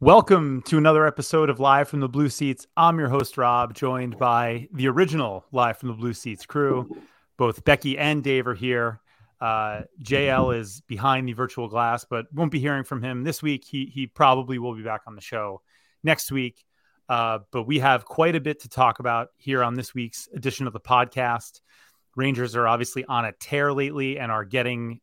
Welcome to another episode of Live from the Blue Seats. I'm your host, Rob, joined by the original Live from the Blue Seats crew. Both Becky and Dave are here. Uh, JL is behind the virtual glass, but won't be hearing from him this week. He, he probably will be back on the show next week. Uh, but we have quite a bit to talk about here on this week's edition of the podcast. Rangers are obviously on a tear lately and are getting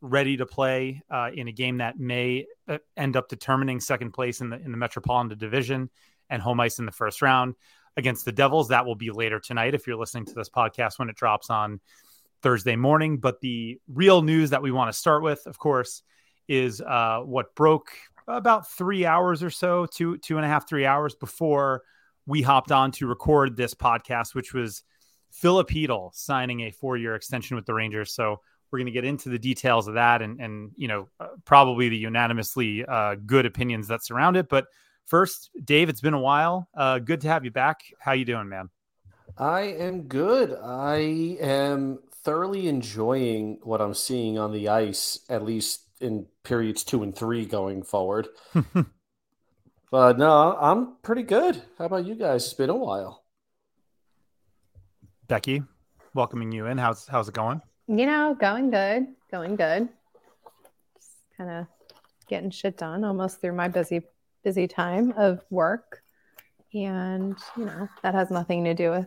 ready to play uh, in a game that may uh, end up determining second place in the in the Metropolitan Division and home ice in the first round against the Devils. That will be later tonight if you're listening to this podcast when it drops on Thursday morning. But the real news that we want to start with, of course, is uh, what broke about three hours or so, two two and a half, three hours before we hopped on to record this podcast, which was Filip Chytil signing a four year extension with the Rangers. So we're going to get into the details of that and, and you know, uh, probably the unanimously uh, good opinions that surround it. But first, Dave, it's been a while. Uh, good to have you back. How you doing, man? I am good. I am thoroughly enjoying what I'm seeing on the ice, at least in periods two and three going forward. but no, I'm pretty good. How about you guys? It's been a while. Becky, welcoming you in. How's how's it going? You know, going good, going good. Just kind of getting shit done almost through my busy, busy time of work. And, you know, that has nothing to do with,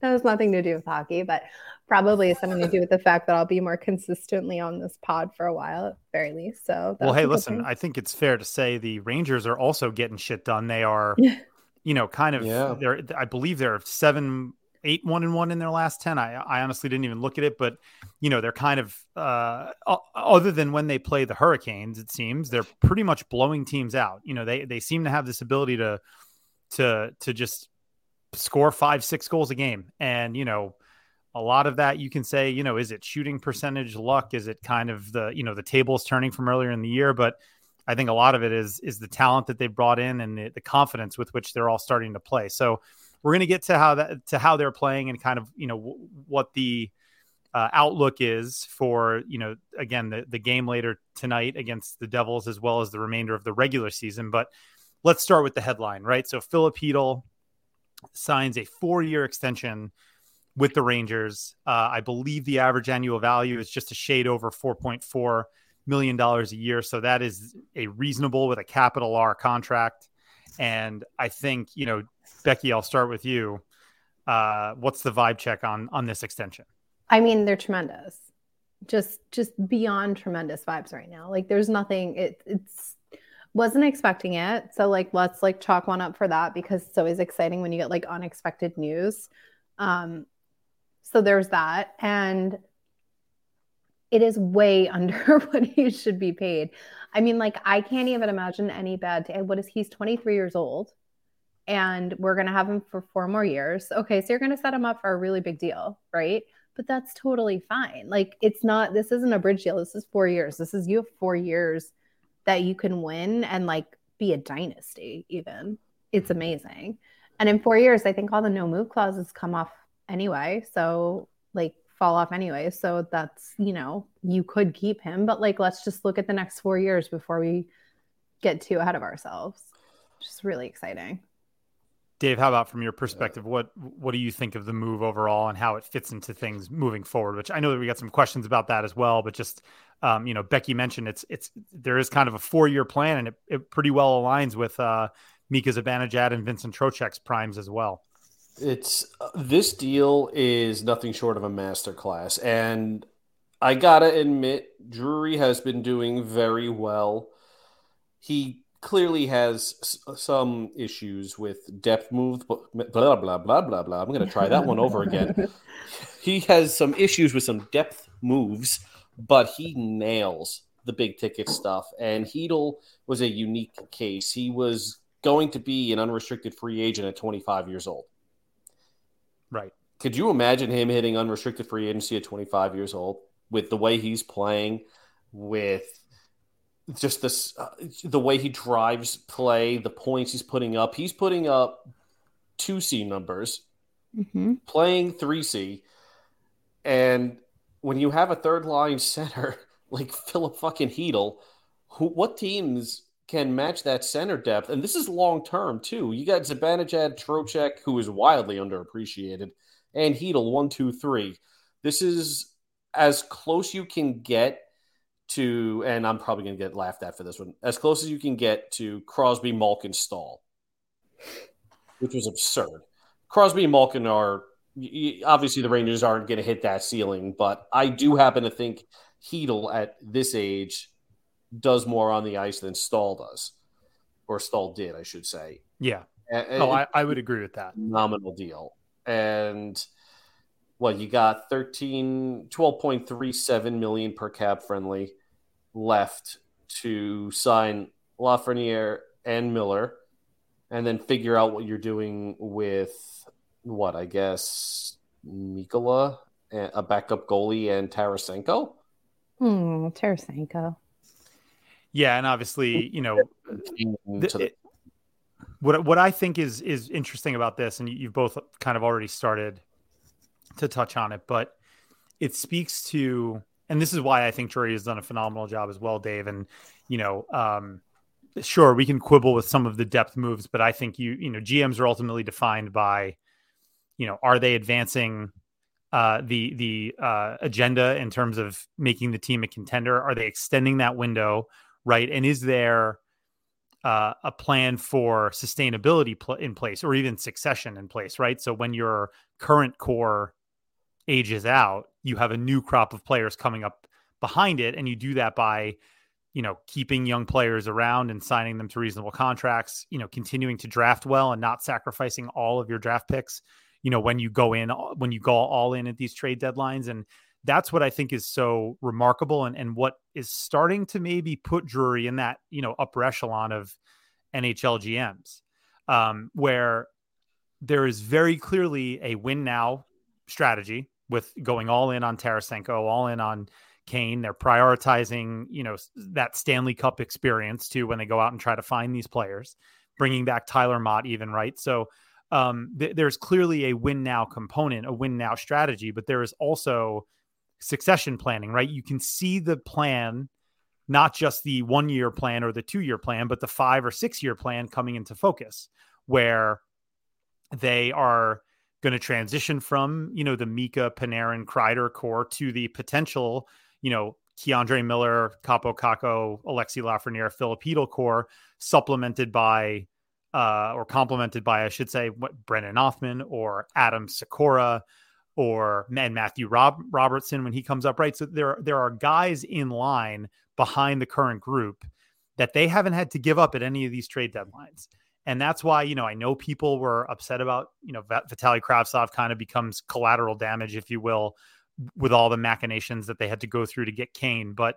that has nothing to do with hockey, but probably something to do with the fact that I'll be more consistently on this pod for a while at very least. So, well, hey, listen, thing. I think it's fair to say the Rangers are also getting shit done. They are, you know, kind of, yeah. they're, I believe they're seven eight one and one in their last 10 i i honestly didn't even look at it but you know they're kind of uh other than when they play the hurricanes it seems they're pretty much blowing teams out you know they they seem to have this ability to to to just score five six goals a game and you know a lot of that you can say you know is it shooting percentage luck is it kind of the you know the tables turning from earlier in the year but i think a lot of it is is the talent that they brought in and the, the confidence with which they're all starting to play so we're going to get to how that to how they're playing and kind of you know w- what the uh, outlook is for you know again the, the game later tonight against the Devils as well as the remainder of the regular season. But let's start with the headline, right? So Filip Chytil signs a four-year extension with the Rangers. Uh, I believe the average annual value is just a shade over four point four million dollars a year, so that is a reasonable with a capital R contract. And I think you know Becky, I'll start with you. Uh, what's the vibe check on on this extension? I mean, they're tremendous. Just just beyond tremendous vibes right now. Like there's nothing it, it's wasn't expecting it. So like let's like chalk one up for that because it's always exciting when you get like unexpected news. Um so there's that and it is way under what he should be paid. I mean, like I can't even imagine any bad. T- what is he's 23 years old and we're going to have him for four more years. Okay, so you're going to set him up for a really big deal, right? But that's totally fine. Like it's not this isn't a bridge deal. This is 4 years. This is you have 4 years that you can win and like be a dynasty even. It's mm-hmm. amazing. And in 4 years, I think all the no move clauses come off anyway. So like fall off anyway. So that's, you know, you could keep him, but like let's just look at the next 4 years before we get too ahead of ourselves. Just really exciting. Dave, how about from your perspective? What what do you think of the move overall and how it fits into things moving forward? Which I know that we got some questions about that as well, but just um, you know, Becky mentioned it's it's there is kind of a four year plan, and it, it pretty well aligns with uh, Mika Zibanejad and Vincent Trocheck's primes as well. It's uh, this deal is nothing short of a masterclass, and I gotta admit, Drury has been doing very well. He clearly has some issues with depth moves, but blah blah blah blah blah. I'm going to try that one over again. he has some issues with some depth moves, but he nails the big ticket stuff. And Chytil was a unique case. He was going to be an unrestricted free agent at 25 years old. Right. Could you imagine him hitting unrestricted free agency at 25 years old with the way he's playing, with just this uh, the way he drives play, the points he's putting up. He's putting up two C numbers, mm-hmm. playing three C, and when you have a third line center like Filip fucking Chytil, who what teams can match that center depth? And this is long term too. You got Zibanejad, Trocheck, who is wildly underappreciated, and Chytil one two three. This is as close you can get to, and I'm probably going to get laughed at for this one, as close as you can get to Crosby, Malkin, Staal, which was absurd. Crosby and Malkin are obviously the Rangers aren't going to hit that ceiling, but I do happen to think Chytil at this age does more on the ice than Staal does, or Staal did, I should say. Yeah. And, oh, I, I would agree with that. Nominal deal. And well, you got 13, 12.37 million per cap friendly left to sign Lafreniere and Miller, and then figure out what you're doing with what I guess Mikkola, a backup goalie, and Tarasenko. Hmm, Tarasenko. Yeah, and obviously, you know, the, it, what what I think is is interesting about this, and you've both kind of already started to touch on it, but it speaks to, and this is why I think Drury has done a phenomenal job as well, Dave. And you know, um, sure, we can quibble with some of the depth moves, but I think you you know GMs are ultimately defined by, you know, are they advancing uh, the the uh, agenda in terms of making the team a contender? Are they extending that window, right? And is there uh, a plan for sustainability pl- in place, or even succession in place, right? So when your current core ages out, you have a new crop of players coming up behind it, and you do that by you know keeping young players around and signing them to reasonable contracts you know continuing to draft well and not sacrificing all of your draft picks you know when you go in when you go all in at these trade deadlines. And that's what i think is so remarkable and, and what is starting to maybe put drury in that you know upper echelon of nhl gms um, where there is very clearly a win now strategy with going all in on Tarasenko, all in on Kane. They're prioritizing, you know, that Stanley Cup experience too when they go out and try to find these players, bringing back Tyler Motte, even right. So um, th- there's clearly a win now component, a win now strategy, but there is also succession planning, right? You can see the plan, not just the one year plan or the two year plan, but the five or six year plan coming into focus where they are going to transition from, you know, the Mika, Panarin, Kreider core to the potential, you know, K'Andre Miller, Kaapo Kakko, Alexi Lafreniere, Filipino core, supplemented by uh, or complemented by, I should say, what Brennan Othmann or Adam Sykora or and Matthew Rob, Robertson when he comes up, right? So there there are guys in line behind the current group that they haven't had to give up at any of these trade deadlines. And that's why, you know, I know people were upset about, you know, Vitaly Kravtsov kind of becomes collateral damage, if you will, with all the machinations that they had to go through to get Kane. But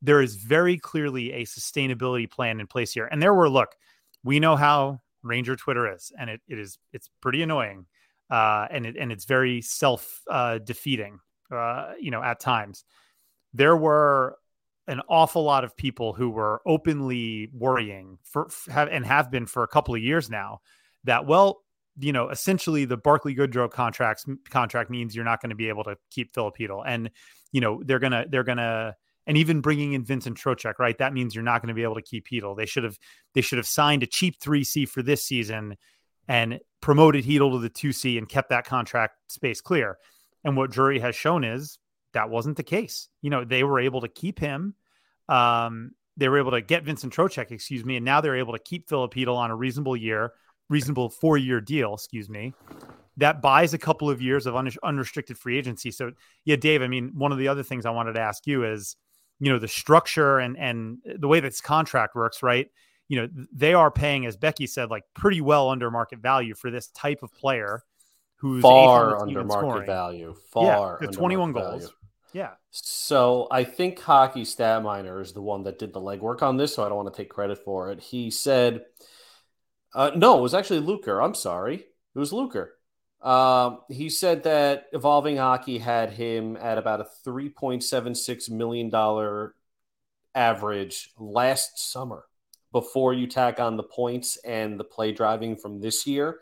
there is very clearly a sustainability plan in place here. And there were, look, we know how Ranger Twitter is, and it, it is it's pretty annoying. Uh, and it and it's very self uh, defeating, uh, you know, at times. There were an awful lot of people who were openly worrying for have, and have been for a couple of years now that well you know essentially the Barclay Goodrow contracts contract means you're not going to be able to keep Filipino and you know they're gonna they're gonna and even bringing in Vincent Trocheck right? That means you're not going to be able to keep Chytil they should have they should have signed a cheap 3C for this season and promoted Chytil to the 2C and kept that contract space clear. And what Drury has shown is that wasn't the case. You know, they were able to keep him. Um, they were able to get Vincent Trocheck, excuse me, and now they're able to keep Filipino on a reasonable year, reasonable four year deal, excuse me. That buys a couple of years of un- unrestricted free agency. So, yeah, Dave, I mean, one of the other things I wanted to ask you is, you know, the structure and and the way this contract works, right? You know, they are paying, as Becky said, like pretty well under market value for this type of player who's far under market scoring. value. Far yeah, 21 goals. Value. Yeah. So I think Hockey Stat Miner is the one that did the legwork on this, so I don't want to take credit for it. He said, uh, no, it was actually Luker. I'm sorry. It was Luker. Um, he said that Evolving Hockey had him at about a $3.76 million average last summer before you tack on the points and the play driving from this year,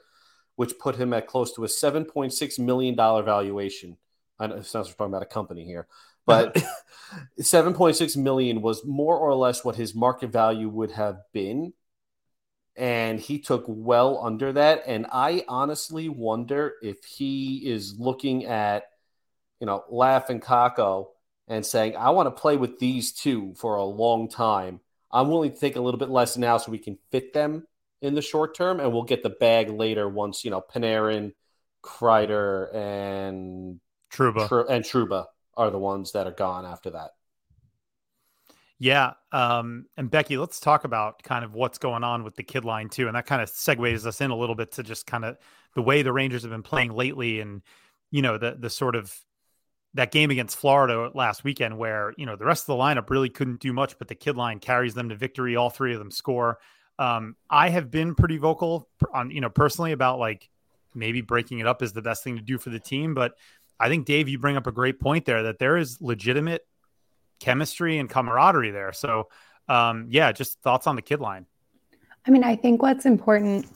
which put him at close to a $7.6 million valuation. I know it sounds like we're talking about a company here, but 7.6 million was more or less what his market value would have been. And he took well under that. And I honestly wonder if he is looking at, you know, Laf and Kakko and saying, I want to play with these two for a long time I'm willing to take a little bit less now so we can fit them in the short term, and we'll get the bag later once you know Panarin, Kreider, and Trouba Tr- and Trouba are the ones that are gone after that. Yeah, um, and Becky, let's talk about kind of what's going on with the kid line too, and that kind of segues us in a little bit to just kind of the way the Rangers have been playing lately, and you know the the sort of that game against Florida last weekend, where you know the rest of the lineup really couldn't do much, but the kid line carries them to victory. All three of them score. Um, I have been pretty vocal on you know personally about like maybe breaking it up is the best thing to do for the team, but I think Dave, you bring up a great point there that there is legitimate chemistry and camaraderie there. So um, yeah, just thoughts on the kid line. I mean, I think what's important.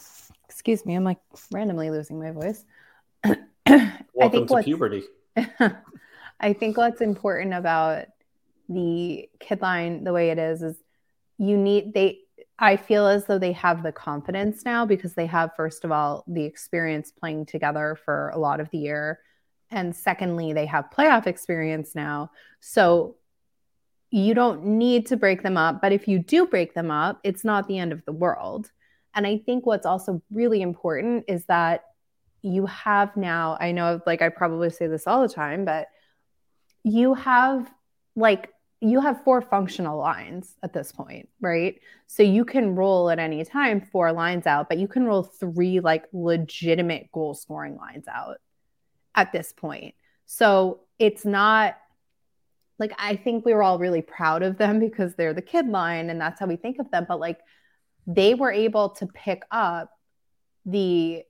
Excuse me, I'm like randomly losing my voice. Welcome I think to puberty. I think what's important about the kid line the way it is is you need they I feel as though they have the confidence now because they have first of all the experience playing together for a lot of the year and secondly they have playoff experience now. So you don't need to break them up, but if you do break them up, it's not the end of the world. And I think what's also really important is that you have now, I know like I probably say this all the time, but you have like you have four functional lines at this point, right? So you can roll at any time four lines out, but you can roll three like legitimate goal scoring lines out at this point. So it's not like I think we were all really proud of them because they're the kid line and that's how we think of them, but like they were able to pick up the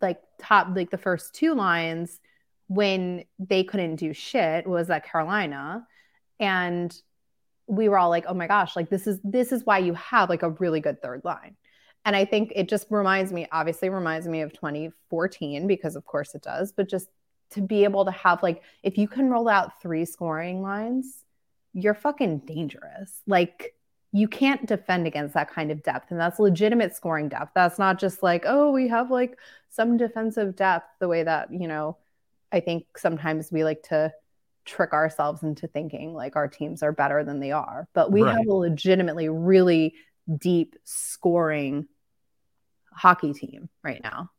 like top like the first two lines when they couldn't do shit was at Carolina and we were all like oh my gosh like this is this is why you have like a really good third line and i think it just reminds me obviously reminds me of 2014 because of course it does but just to be able to have like if you can roll out three scoring lines you're fucking dangerous. Like you can't defend against that kind of depth and that's legitimate scoring depth. That's not just like oh we have like some defensive depth the way that you know i think sometimes we like to trick ourselves into thinking like our teams are better than they are. But we right. have a legitimately really deep scoring hockey team right now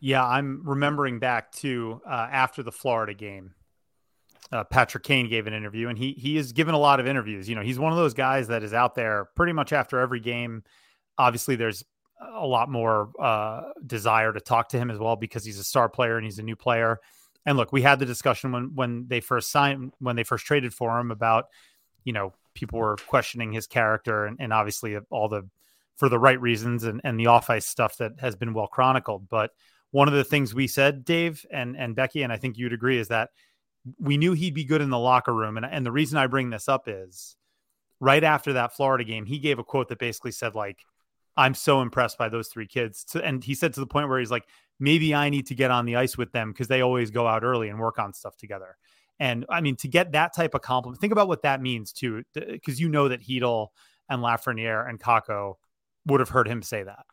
yeah i'm remembering back to uh, after the florida game uh, Patrick Kane gave an interview, and he he has given a lot of interviews. You know, he's one of those guys that is out there pretty much after every game. Obviously, there's a lot more uh, desire to talk to him as well because he's a star player and he's a new player. And look, we had the discussion when when they first signed when they first traded for him about you know people were questioning his character and, and obviously all the for the right reasons and, and the off ice stuff that has been well chronicled. But one of the things we said, Dave and and Becky, and I think you'd agree, is that we knew he'd be good in the locker room. And, and the reason I bring this up is right after that Florida game, he gave a quote that basically said, like, I'm so impressed by those three kids. And he said to the point where he's like, maybe I need to get on the ice with them because they always go out early and work on stuff together. And I mean, to get that type of compliment, think about what that means too, because you know that Chytil and Lafreniere and Kakko would have heard him say that.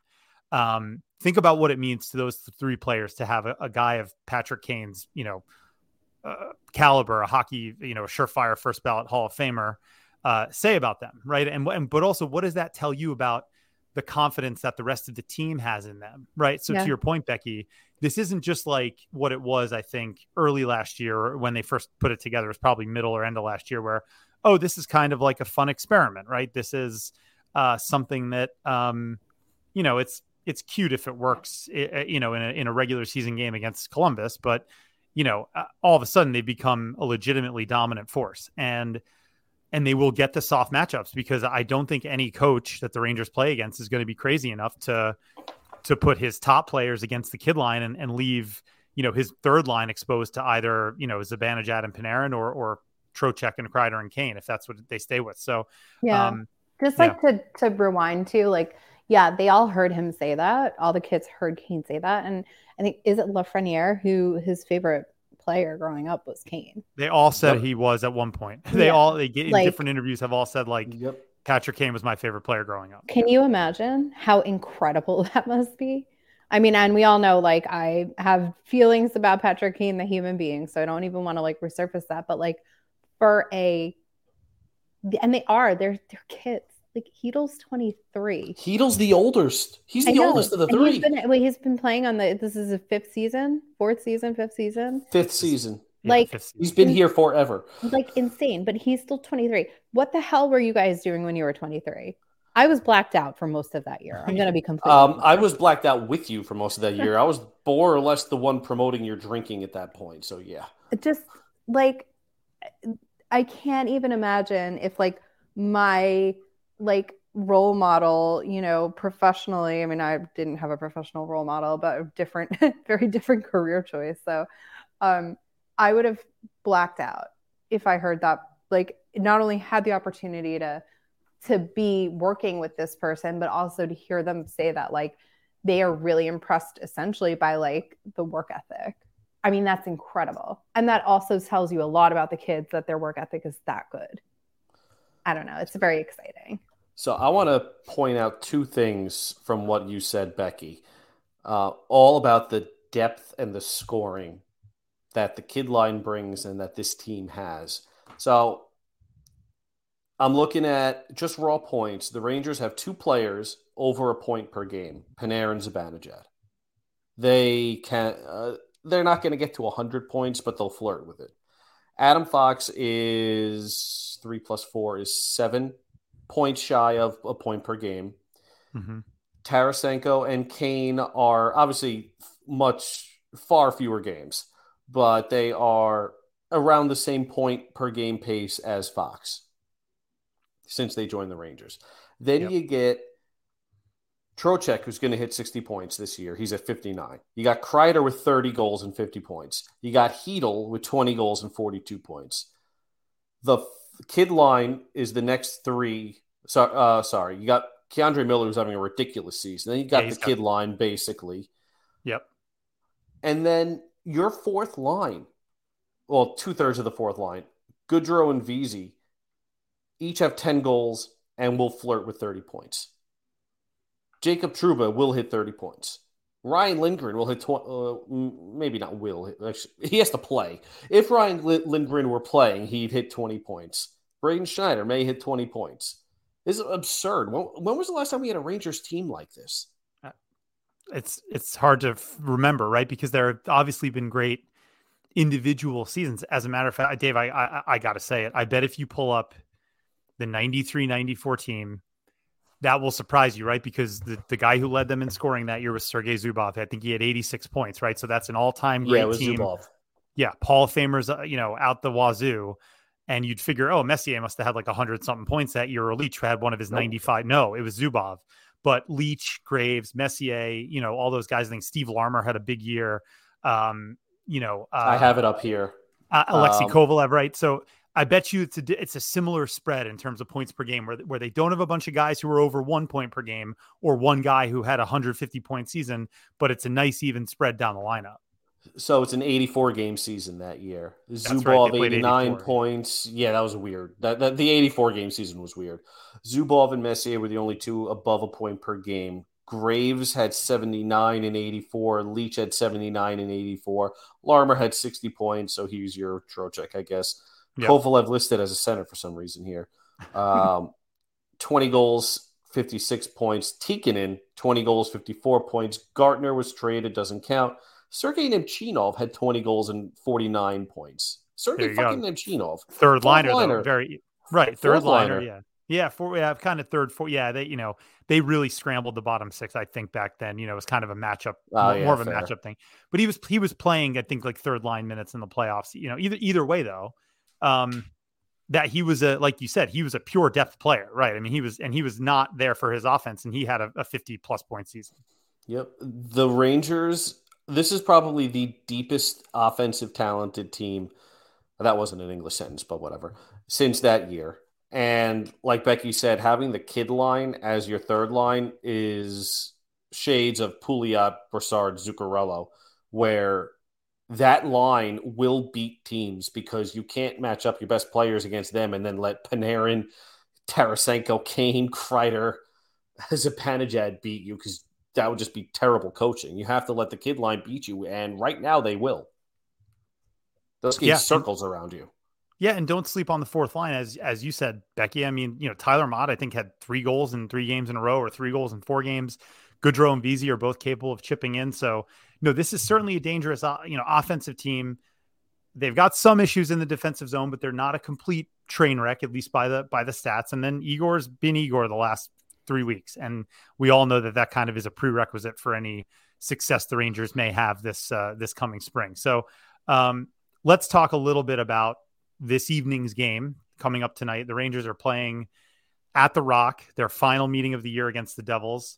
Um, think about what it means to those three players to have a, a guy of Patrick Kane's, you know, uh, caliber, a hockey, you know, surefire first ballot Hall of Famer, uh, say about them, right? And, and but also, what does that tell you about the confidence that the rest of the team has in them, right? So yeah. to your point, Becky, this isn't just like what it was. I think early last year when they first put it together, it was probably middle or end of last year, where oh, this is kind of like a fun experiment, right? This is uh, something that um, you know it's it's cute if it works, you know, in a, in a regular season game against Columbus, but you know, uh, all of a sudden they become a legitimately dominant force and and they will get the soft matchups because I don't think any coach that the Rangers play against is going to be crazy enough to to put his top players against the kid line and, and leave, you know, his third line exposed to either, you know, Zibanejad and Panarin or or Trocheck and Kreider and Kane if that's what they stay with. So yeah, um, just like yeah. to to rewind to like yeah, they all heard him say that. All the kids heard Kane say that, and I think is it Lafreniere who his favorite player growing up was Kane. They all said yep. he was at one point. They yeah. all they get in like, different interviews have all said like yep. Patrick Kane was my favorite player growing up. Can you imagine how incredible that must be? I mean, and we all know like I have feelings about Patrick Kane, the human being, so I don't even want to like resurface that. But like for a, and they are they're they're kids. Like Chytil's twenty three. Chytil's the oldest. He's the oldest of the three. He's been, wait, he's been playing on the. This is a fifth season, fourth season, fifth season, fifth season. Yeah, like he's been here forever. Like insane, but he's still 23. What the hell were you guys doing when you were 23? I was blacked out for most of that year. I'm going to be completely. Um, I was blacked out with you for most of that year. I was more or less the one promoting your drinking at that point. So yeah, just like I can't even imagine if like my like role model, you know, professionally. I mean, I didn't have a professional role model, but a different, very different career choice. So, um, I would have blacked out if I heard that. Like, not only had the opportunity to to be working with this person, but also to hear them say that like they are really impressed essentially by like the work ethic. I mean, that's incredible. And that also tells you a lot about the kids that their work ethic is that good. I don't know. It's very exciting. So I want to point out two things from what you said, Becky, uh, all about the depth and the scoring that the kid line brings and that this team has. So I'm looking at just raw points. The Rangers have two players over a point per game, Panarin and Zibanejad. They can uh, they're not going to get to 100 points, but they'll flirt with it. Adam Fox is three plus four is seven points shy of a point per game. Mm-hmm. Tarasenko and Kane are obviously much far fewer games, but they are around the same point per game pace as Fox since they joined the Rangers. Then yep. you get Trocheck, who's going to hit 60 points this year. He's at 59. You got Kreider with 30 goals and 50 points. You got Chytil with 20 goals and 42 points. The kid line is the next three. So, uh, sorry, you got K'Andre Miller who's having a ridiculous season. Then you got yeah, the kid got... line basically. Yep. And then your fourth line, well, two thirds of the fourth line, Goodrow and Vesey, each have 10 goals and will flirt with 30 points. Jacob Trouba will hit 30 points. Ryan Lindgren will hit, tw- uh, maybe not will. He has to play. If Ryan Lindgren were playing, he'd hit 20 points. Braden Schneider may hit 20 points. This is absurd. When, when was the last time we had a Rangers team like this? Uh, it's it's hard to remember, right? Because there have obviously been great individual seasons. As a matter of fact, Dave, I I, I got to say it. I bet if you pull up the 93 94 team that will surprise you, right? Because the, the guy who led them in scoring that year was Sergei Zubov. I think he had 86 points, right? So that's an all time great yeah, team. Zubov. Yeah, Paul Famers, uh, you know, out the wazoo. And you'd figure, oh, Messier must have had like 100 something points that year, or Leetch had one of his nope. 95. No, it was Zubov. But Leetch, Graves, Messier, you know, all those guys. I think Steve Larmer had a big year. Um, you know, uh, I have it up here. Uh, Alexei um, Kovalev, right? So I bet you it's a it's a similar spread in terms of points per game, where where they don't have a bunch of guys who are over one point per game or one guy who had a 150 point season, but it's a nice even spread down the lineup. So it's an 84 game season that year. Zubov right, 89 points. Yeah, that was weird. That, that, the 84 game season was weird. Zubov and Messier were the only two above a point per game. Graves had 79 and 84. Leetch had 79 and 84. Larmer had 60 points, so he's your Trocheck, I guess. Yep. Kovalev listed as a center for some reason here. Um, 20 goals, 56 points. Tikkanen, 20 goals, 54 points. Gartner was traded, doesn't count. Sergei Nemchinov had 20 goals and 49 points. Sergei fucking go. Nemchinov. Third liner, liner. Though, very right. Third liner, liner, yeah. Yeah, four. Yeah, kind of third, four. Yeah, they, you know, they really scrambled the bottom six. I think back then, you know, it was kind of a matchup, oh, more, yeah, more, of a fair. matchup thing. But he was he was playing, I think, like third line minutes in the playoffs. You know, either either way though, um, that he was a like you said he was a pure depth player right i mean he was and he was not there for his offense and he had a, a 50 plus point season yep the rangers this is probably the deepest offensive talented team That wasn't an English sentence, but whatever. Since that year. And like Becky said, having the kid line as your third line is shades of Pouliot, Brassard, Zuccarello, where that line will beat teams because you can't match up your best players against them and then let Panarin, Tarasenko, Kane, Kreider, Zibanejad beat you because that would just be terrible coaching. You have to let the kid line beat you, and right now they will. Those yeah. circles around you. Yeah, and don't sleep on the fourth line, as as you said, Becky. I mean, you know, Tyler Motte, I think, had three goals in three games in a row, or three goals in four games. Goodrow and Vesey are both capable of chipping in. So, no, this is certainly a dangerous, uh, you know, offensive team. They've got some issues in the defensive zone, but they're not a complete train wreck, at least by the by the stats. And then Igor's been Igor the last three weeks, and we all know that that kind of is a prerequisite for any success the Rangers may have this uh, this coming spring. So, um, let's talk a little bit about this evening's game coming up tonight. The Rangers are playing at the Rock, their final meeting of the year against the Devils.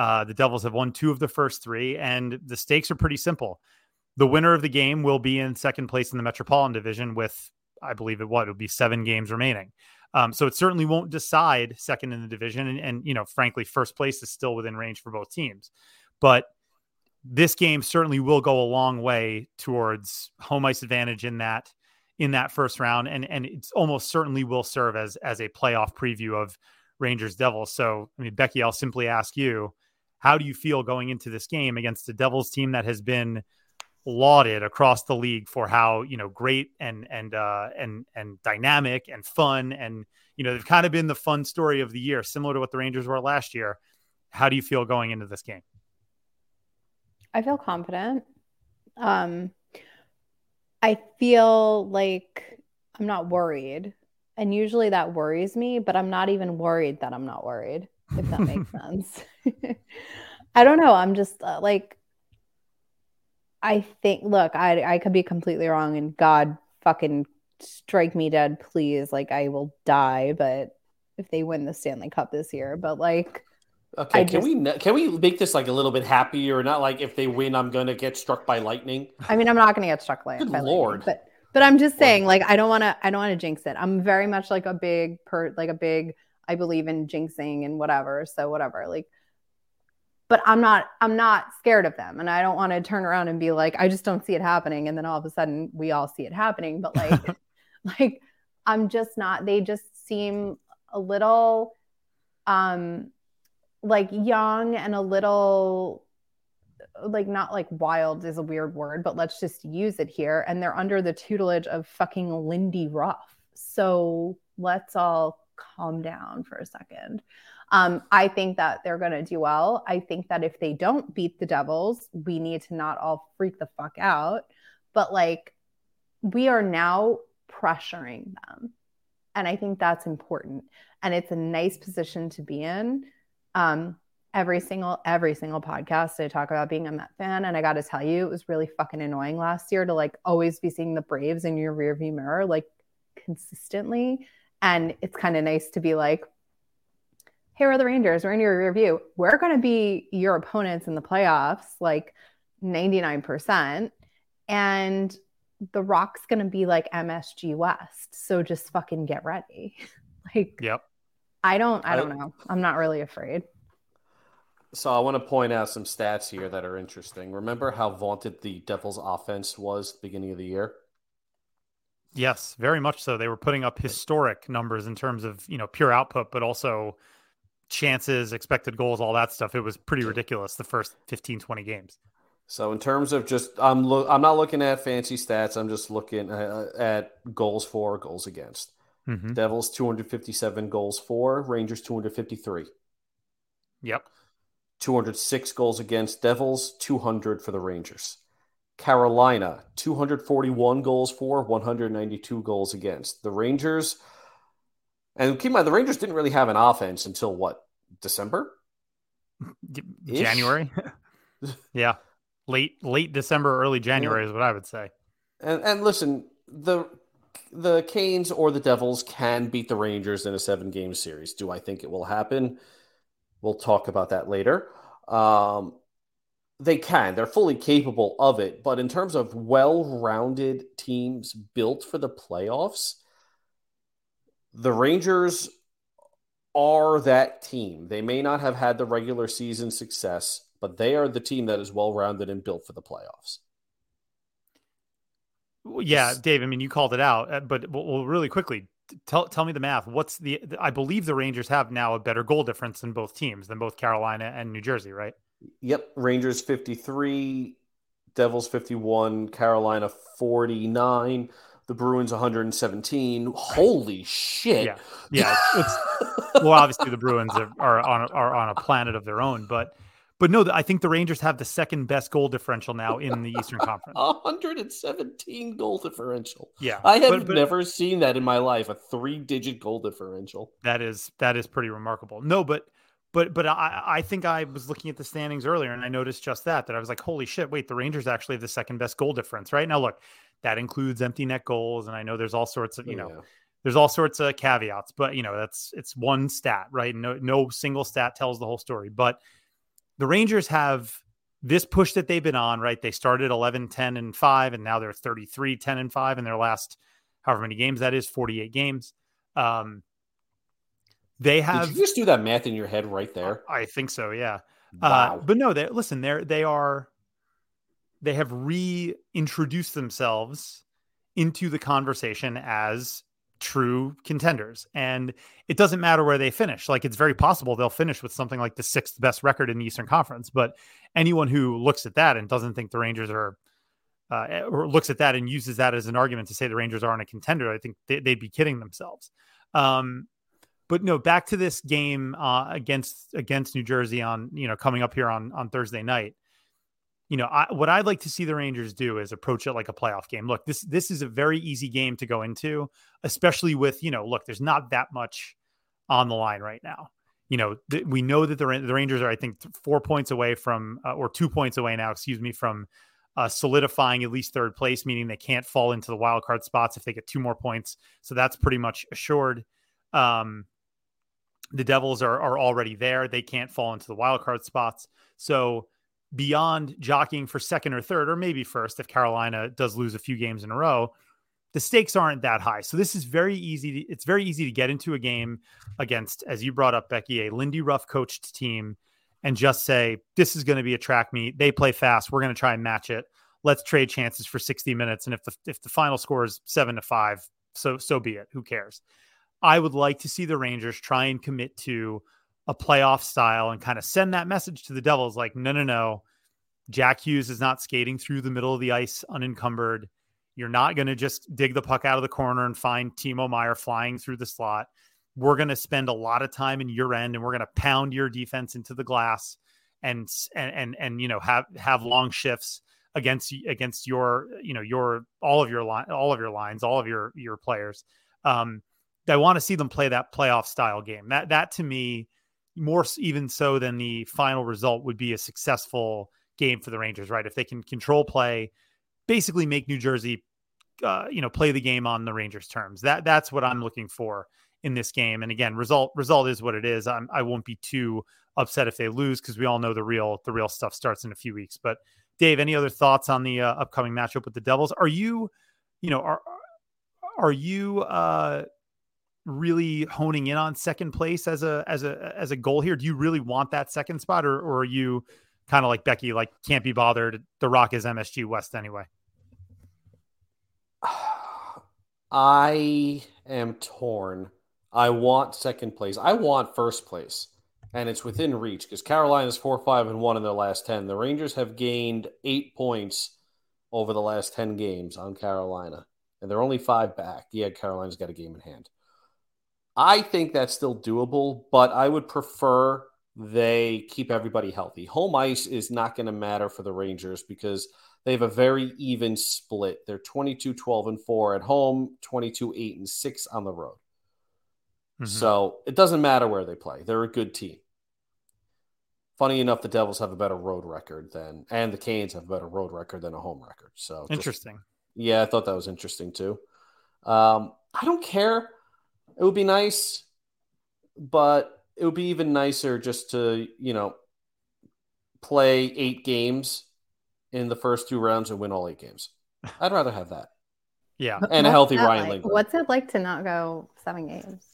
Uh, the Devils have won two of the first three, and the stakes are pretty simple. The winner of the game will be in second place in the Metropolitan Division with, I believe it what it will be seven games remaining. Um, so it certainly won't decide second in the division, and, and you know, frankly, first place is still within range for both teams. But this game certainly will go a long way towards home ice advantage in that in that first round, and and it's almost certainly will serve as as a playoff preview of Rangers Devils. So, I mean, Becky, I'll simply ask you, how do you feel going into this game against the Devils team that has been lauded across the league for how you know great and and uh, and and dynamic and fun and you know they've kind of been the fun story of the year, similar to what the Rangers were last year. How do you feel going into this game? I feel confident. Um, I feel like I'm not worried. And usually that worries me, but I'm not even worried that I'm not worried, if that makes sense. I don't know. I'm just uh, like, I think, look, I, I could be completely wrong and God fucking strike me dead, please. Like, I will die. But if they win the Stanley Cup this year, but like, Okay, I can just, we can we make this like a little bit happier? Not like if they win, I'm gonna get struck by lightning. I mean, I'm not gonna get struck by, Good by Lord. lightning, but but I'm just saying, like, I don't want to, I don't want to jinx it. I'm very much like a big per, like a big. I believe in jinxing and whatever. So whatever, like, but I'm not, I'm not scared of them, and I don't want to turn around and be like, I just don't see it happening, and then all of a sudden we all see it happening. But like, like, I'm just not. They just seem a little, um like young and a little like not like wild is a weird word, but let's just use it here. And they're under the tutelage of fucking Lindy Ruff. So let's all calm down for a second. Um, I think that they're going to do well. I think that if they don't beat the Devils, we need to not all freak the fuck out. But like, we are now pressuring them. And I think that's important. And it's a nice position to be in um, every single every single podcast I talk about being a Met fan, and I got to tell you, it was really fucking annoying last year to like always be seeing the Braves in your rearview mirror like consistently, and it's kind of nice to be like, here are the Rangers, we're in your rearview. We're going to be your opponents in the playoffs, like ninety nine percent, and the Rock's going to be like MSG West, so just fucking get ready. like, yep. I don't I don't know. I'm not really afraid. So I want to point out some stats here that are interesting. Remember how vaunted the Devils offense was beginning of the year? Yes, very much so. They were putting up historic numbers in terms of, you know, pure output, but also chances, expected goals, all that stuff. It was pretty ridiculous the first 15 20 games. So in terms of just I'm lo- I'm not looking at fancy stats. I'm just looking uh, at goals for, goals against. Mm-hmm. Devils 257 goals for, Rangers 253. Yep. 206 goals against Devils, 200 for the Rangers. Carolina 241 goals for, 192 goals against. The Rangers and keep in mind the Rangers didn't really have an offense until what? December? January. yeah. Late late December, early January yeah. is what I would say. And and listen, the the Canes or the Devils can beat the Rangers in a seven game series. Do I think it will happen? We'll talk about that later. Um, they can. They're fully capable of it. But in terms of well-rounded teams built for the playoffs, the Rangers are that team. They may not have had the regular season success, but they are the team that is well-rounded and built for the playoffs. Yeah, Dave. I mean, you called it out, uh, but well, really quickly, tell tell me the math. What's the? I believe the Rangers have now a better goal difference than both teams, than both Carolina and New Jersey, right? Yep, Rangers fifty three, Devils fifty one, Carolina forty nine. The Bruins 117. Holy shit! Yeah, yeah. It's, well, obviously the Bruins are, are on a, are on a planet of their own, but but no, I think the Rangers have the second best goal differential now in the Eastern Conference. 117 goal differential. Yeah. I have but, but, never seen that in my life, a three-digit goal differential. That is that is pretty remarkable. No, but but but I, I think I was looking at the standings earlier and I noticed just that that I was like, holy shit, wait, the Rangers actually have the second best goal difference, right? Now look, that includes empty net goals, and I know there's all sorts of, you know, yeah. there's all sorts of caveats, but you know, that's it's one stat, right? No no single stat tells the whole story. But the Rangers have this push that they've been on, right? They started 11, 10, and 5, and now they're 33, 10, and 5 in their last however many games that is, 48 games. Um, they have. Did you just do that math in your head right there? I think so, yeah. Uh, wow. Uh, but no, they listen, they're they are they have reintroduced themselves into the conversation as true contenders. And it doesn't matter where they finish. Like it's very possible they'll finish with something like the sixth best record in the Eastern Conference. But anyone who looks at that and doesn't think the Rangers are, uh, or looks at that and uses that as an argument to say the Rangers aren't a contender, I think they, would be kidding themselves. Um, but no, back to this game uh, against against New Jersey on you know coming up here on on Thursday night you know, I, what I'd like to see the Rangers do is approach it like a playoff game. Look, this this is a very easy game to go into, especially with you know, look, there's not that much on the line right now. You know, th- we know that the, the Rangers are, I think, four points away from, uh, or two points away now, excuse me, from uh, solidifying at least third place, meaning they can't fall into the wild card spots if they get two more points. So that's pretty much assured. Um, the Devils are are already there; they can't fall into the wild card spots. So beyond jockeying for second or third, or maybe first if Carolina does lose a few games in a row, the stakes aren't that high. So this is very easy. To, it's very easy to get into a game against, as you brought up, Becky, a Lindy Ruff coached team, and just say this is going to be a track meet. They play fast. We're going to try and match it. Let's trade chances for 60 minutes. And if the if the final score is seven to five, so so be it. Who cares? I would like to see the Rangers try and commit to a playoff style and kind of send that message to the Devils like, no, no, no. Jack Hughes is not skating through the middle of the ice unencumbered. You're not going to just dig the puck out of the corner and find Timo Meier flying through the slot. We're going to spend a lot of time in your end and we're going to pound your defense into the glass and and and, and you know have have long shifts against against your you know your all of your line all of your lines all of your your players um i want to see them play that playoff style game that that to me more even so than the final result would be a successful game for the Rangers, right? If they can control play, basically make New Jersey, uh, you know, play the game on the Rangers' terms. That that's what I'm looking for in this game. And again, result result is what it is. I'm, I won't be too upset if they lose because we all know the real the real stuff starts in a few weeks. But Dave, any other thoughts on the uh, upcoming matchup with the Devils? Are you, you know, are are you uh really honing in on second place as a as a as a goal here? Do you really want that second spot, or or are you kind of like Becky, like can't be bothered? The Rock is MSG West anyway. I am torn. I want second place. I want first place, and it's within reach because Carolina's four, five, and one in their last ten. The Rangers have gained eight points over the last ten games on Carolina, and they're only five back. Yeah, Carolina's got a game in hand. I think that's still doable, but I would prefer they keep everybody healthy. Home ice is not going to matter for the Rangers because they have a very even split. They're 22 12 and 4 at home, 22 8 and 6 on the road. Mm-hmm. So it doesn't matter where they play. They're a good team. Funny enough, the Devils have a better road record than, and the Canes have a better road record than a home record. So interesting. Just, yeah, I thought that was interesting too. Um, I don't care it would be nice, but it would be even nicer just to, you know, play eight games in the first two rounds and win all eight games. I'd rather have that. Yeah, and a healthy Ryan like? Lindgren. What's it like to not go seven games?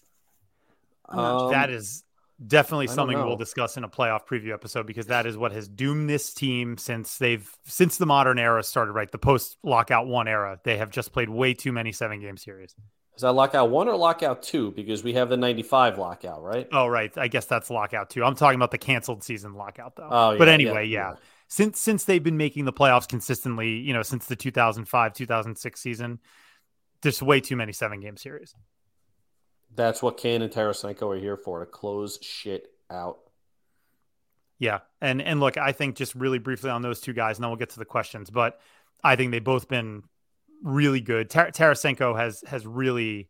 Um, that is definitely something we'll discuss in a playoff preview episode because that is what has doomed this team since they've since the modern era started. Right, the post lockout one era, they have just played way too many seven game series. Is that lockout one or lockout two? Because we have the 95 lockout, right? Oh, right. I guess that's lockout two. I'm talking about the canceled season lockout, though. Oh, yeah, but anyway, yeah, yeah. Since since they've been making the playoffs consistently, you know, since the 2005 2006 season, there's way too many seven game series. That's what Kane and Tarasenko are here for to close shit out. Yeah, and and look, I think just really briefly on those two guys, and then we'll get to the questions. But I think they've both been really good. Tar- Tarasenko has has really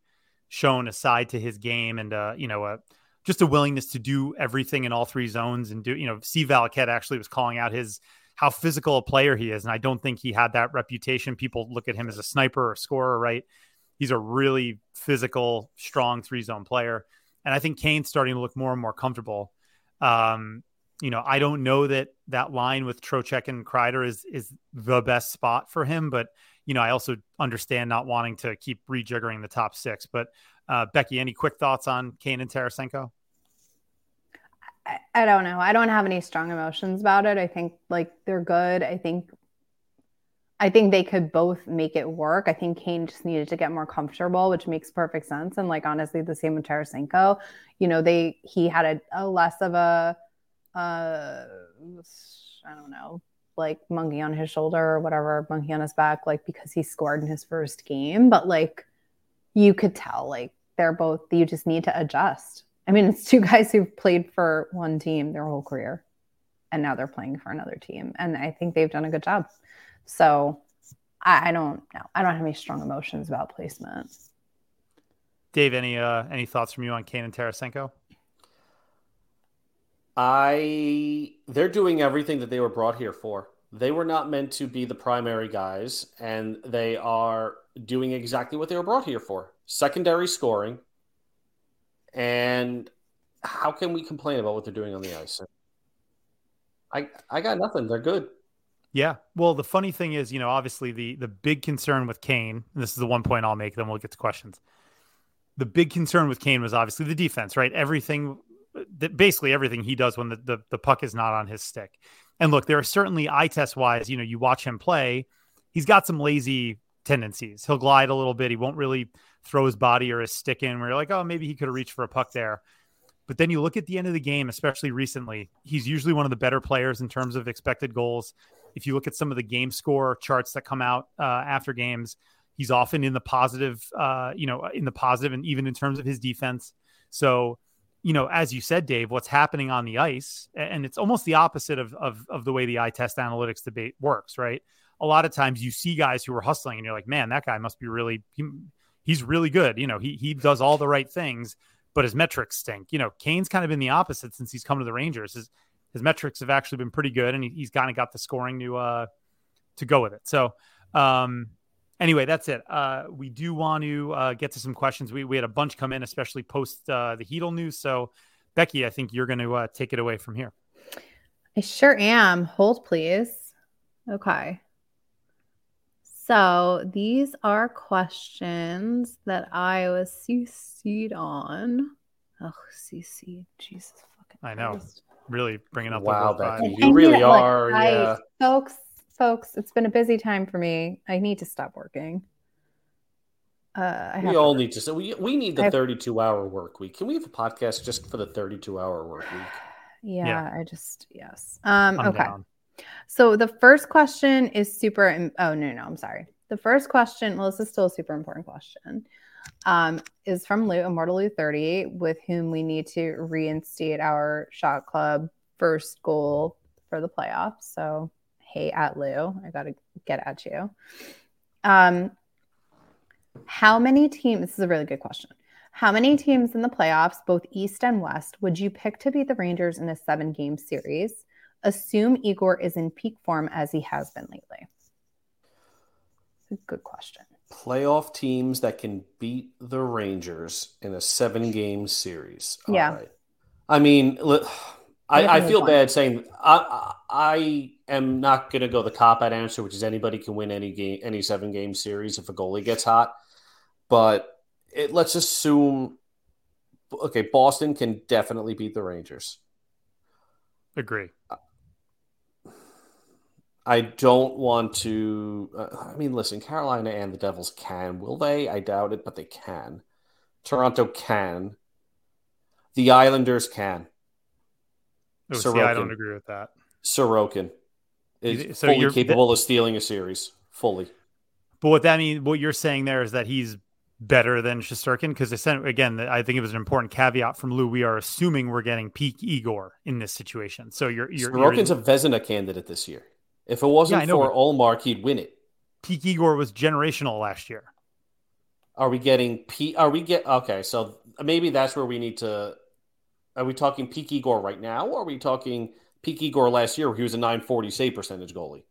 shown a side to his game and uh, you know a, just a willingness to do everything in all three zones and do you know Steve Valiquette actually was calling out his how physical a player he is and I don't think he had that reputation. People look at him as a sniper or scorer, right? He's a really physical, strong three zone player, and I think Kane's starting to look more and more comfortable. Um, you know, I don't know that that line with Trocheck and Kreider is is the best spot for him, but you know, I also understand not wanting to keep rejiggering the top six. But uh, Becky, any quick thoughts on Kane and Tarasenko? I, I don't know. I don't have any strong emotions about it. I think like they're good. I think I think they could both make it work. I think Kane just needed to get more comfortable, which makes perfect sense. And like honestly, the same with Tarasenko. You know, they he had a, a less of a uh I don't know, like monkey on his shoulder or whatever, monkey on his back, like because he scored in his first game. But like you could tell, like they're both, you just need to adjust. I mean, it's two guys who've played for one team their whole career and now they're playing for another team. And I think they've done a good job. So I, I don't know. I don't have any strong emotions about placement. Dave, any uh any thoughts from you on Kane and Tarasenko? I they're doing everything that they were brought here for. They were not meant to be the primary guys, and they are doing exactly what they were brought here for. Secondary scoring. And how can we complain about what they're doing on the ice? I I got nothing. They're good. Yeah. Well, the funny thing is, you know, obviously the the big concern with Kane, and this is the one point I'll make, then we'll get to questions. The big concern with Kane was obviously the defense, right? Everything basically everything he does when the, the, the puck is not on his stick. And look, there are certainly eye test wise, you know, you watch him play, he's got some lazy tendencies. He'll glide a little bit. He won't really throw his body or his stick in where you're like, oh, maybe he could have reached for a puck there. But then you look at the end of the game, especially recently, he's usually one of the better players in terms of expected goals. If you look at some of the game score charts that come out uh, after games, he's often in the positive, uh, you know, in the positive and even in terms of his defense. So you know, as you said, Dave, what's happening on the ice, and it's almost the opposite of, of, of the way the eye test analytics debate works, right? A lot of times you see guys who are hustling and you're like, man, that guy must be really, he, he's really good. You know, he, he does all the right things, but his metrics stink. You know, Kane's kind of been the opposite since he's come to the Rangers. His, his metrics have actually been pretty good and he, he's kind of got the scoring to, uh, to go with it. So, um, anyway, that's it. Uh, we do want to uh, get to some questions. We, we had a bunch come in, especially post uh, the Chytil news. So, Becky, I think you're going to uh, take it away from here. I sure am. Hold, please. Okay. So these are questions that I was CC'd on. Oh, CC, Jesus fucking. I know. Christ. Really bringing up wow, the Becky, you really are. Like, yeah, I, folks folks, it's been a busy time for me. I need to stop working. Uh, we all to, need to. We we need the have, 32 hour work week. Can we have a podcast just for the 32 hour work week? Yeah, yeah. I just yes. Um, I'm okay. Down. So the first question is super. Oh no, no, I'm sorry. The first question. Well, this is still a super important question. Um, is from Lou Immortal Lou 30, with whom we need to reinstate our shot club first goal for the playoffs. So hey at Lou, I got to get at you. Um, how many teams? This is a really good question. How many teams in the playoffs, both East and West, would you pick to beat the Rangers in a seven game series? Assume Igor is in peak form as he has been lately. Good question. Playoff teams that can beat the Rangers in a seven game series. All yeah. Right. I mean, I, I feel bad saying I I am not going to go the cop out answer, which is anybody can win any game, any seven game series if a goalie gets hot. But it, let's assume, okay, Boston can definitely beat the Rangers. Agree. I don't want to. Uh, I mean, listen, Carolina and the Devils can. Will they? I doubt it, but they can. Toronto can. The Islanders can. Oh, see, I don't agree with that. Sorokin is so fully capable of stealing a series, fully. But what that means, what you're saying there is that he's better than Shesterkin because again, I think it was an important caveat from Lou. We are assuming we're getting peak Igor in this situation. So you're, you're Sorokin's you're, a Vezina candidate this year. If it wasn't yeah, know, for Ullmark, he'd win it. Peak Igor was generational last year. Are we getting peak? Are we get okay? So maybe that's where we need to. Are we talking peak Igor right now, or are we talking peak Igor last year, where he was a 940 save percentage goalie?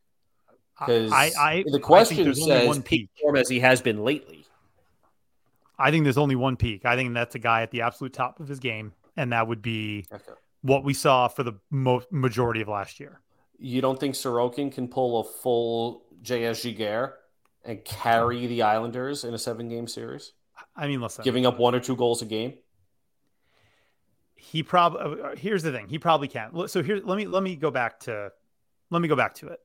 Because I, I, the question I says peak form as he has been lately. I think there's only one peak. I think that's a guy at the absolute top of his game, and that would be okay. what we saw for the mo- majority of last year. You don't think Sorokin can pull a full JS Giguere and carry the Islanders in a seven game series? I mean, listen, giving up one or two goals a game. He probably uh, here's the thing. He probably can. So here, let me let me go back to let me go back to it.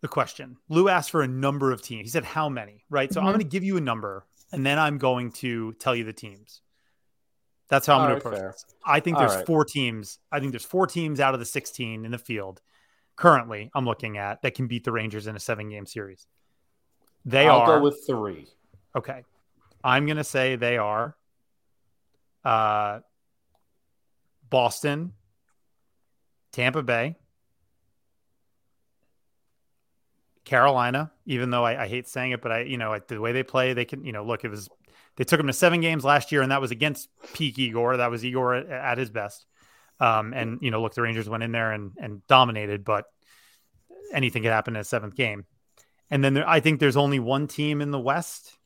The question Lou asked for a number of teams. He said how many, right? So mm-hmm. I'm going to give you a number, and then I'm going to tell you the teams. That's how I'm going right, to approach fair. this. I think there's right. four teams. I think there's four teams out of the 16 in the field currently. I'm looking at that can beat the Rangers in a seven game series. They I'll are. go with three. Okay, I'm going to say they are. Uh, Boston, Tampa Bay, Carolina. Even though I, I hate saying it, but I, you know, the way they play, they can, you know, look. It was they took him to seven games last year, and that was against peak Igor. That was Igor at, at his best. Um, and you know, look, the Rangers went in there and, and dominated, but anything could happen in a seventh game. And then there, I think there's only one team in the West,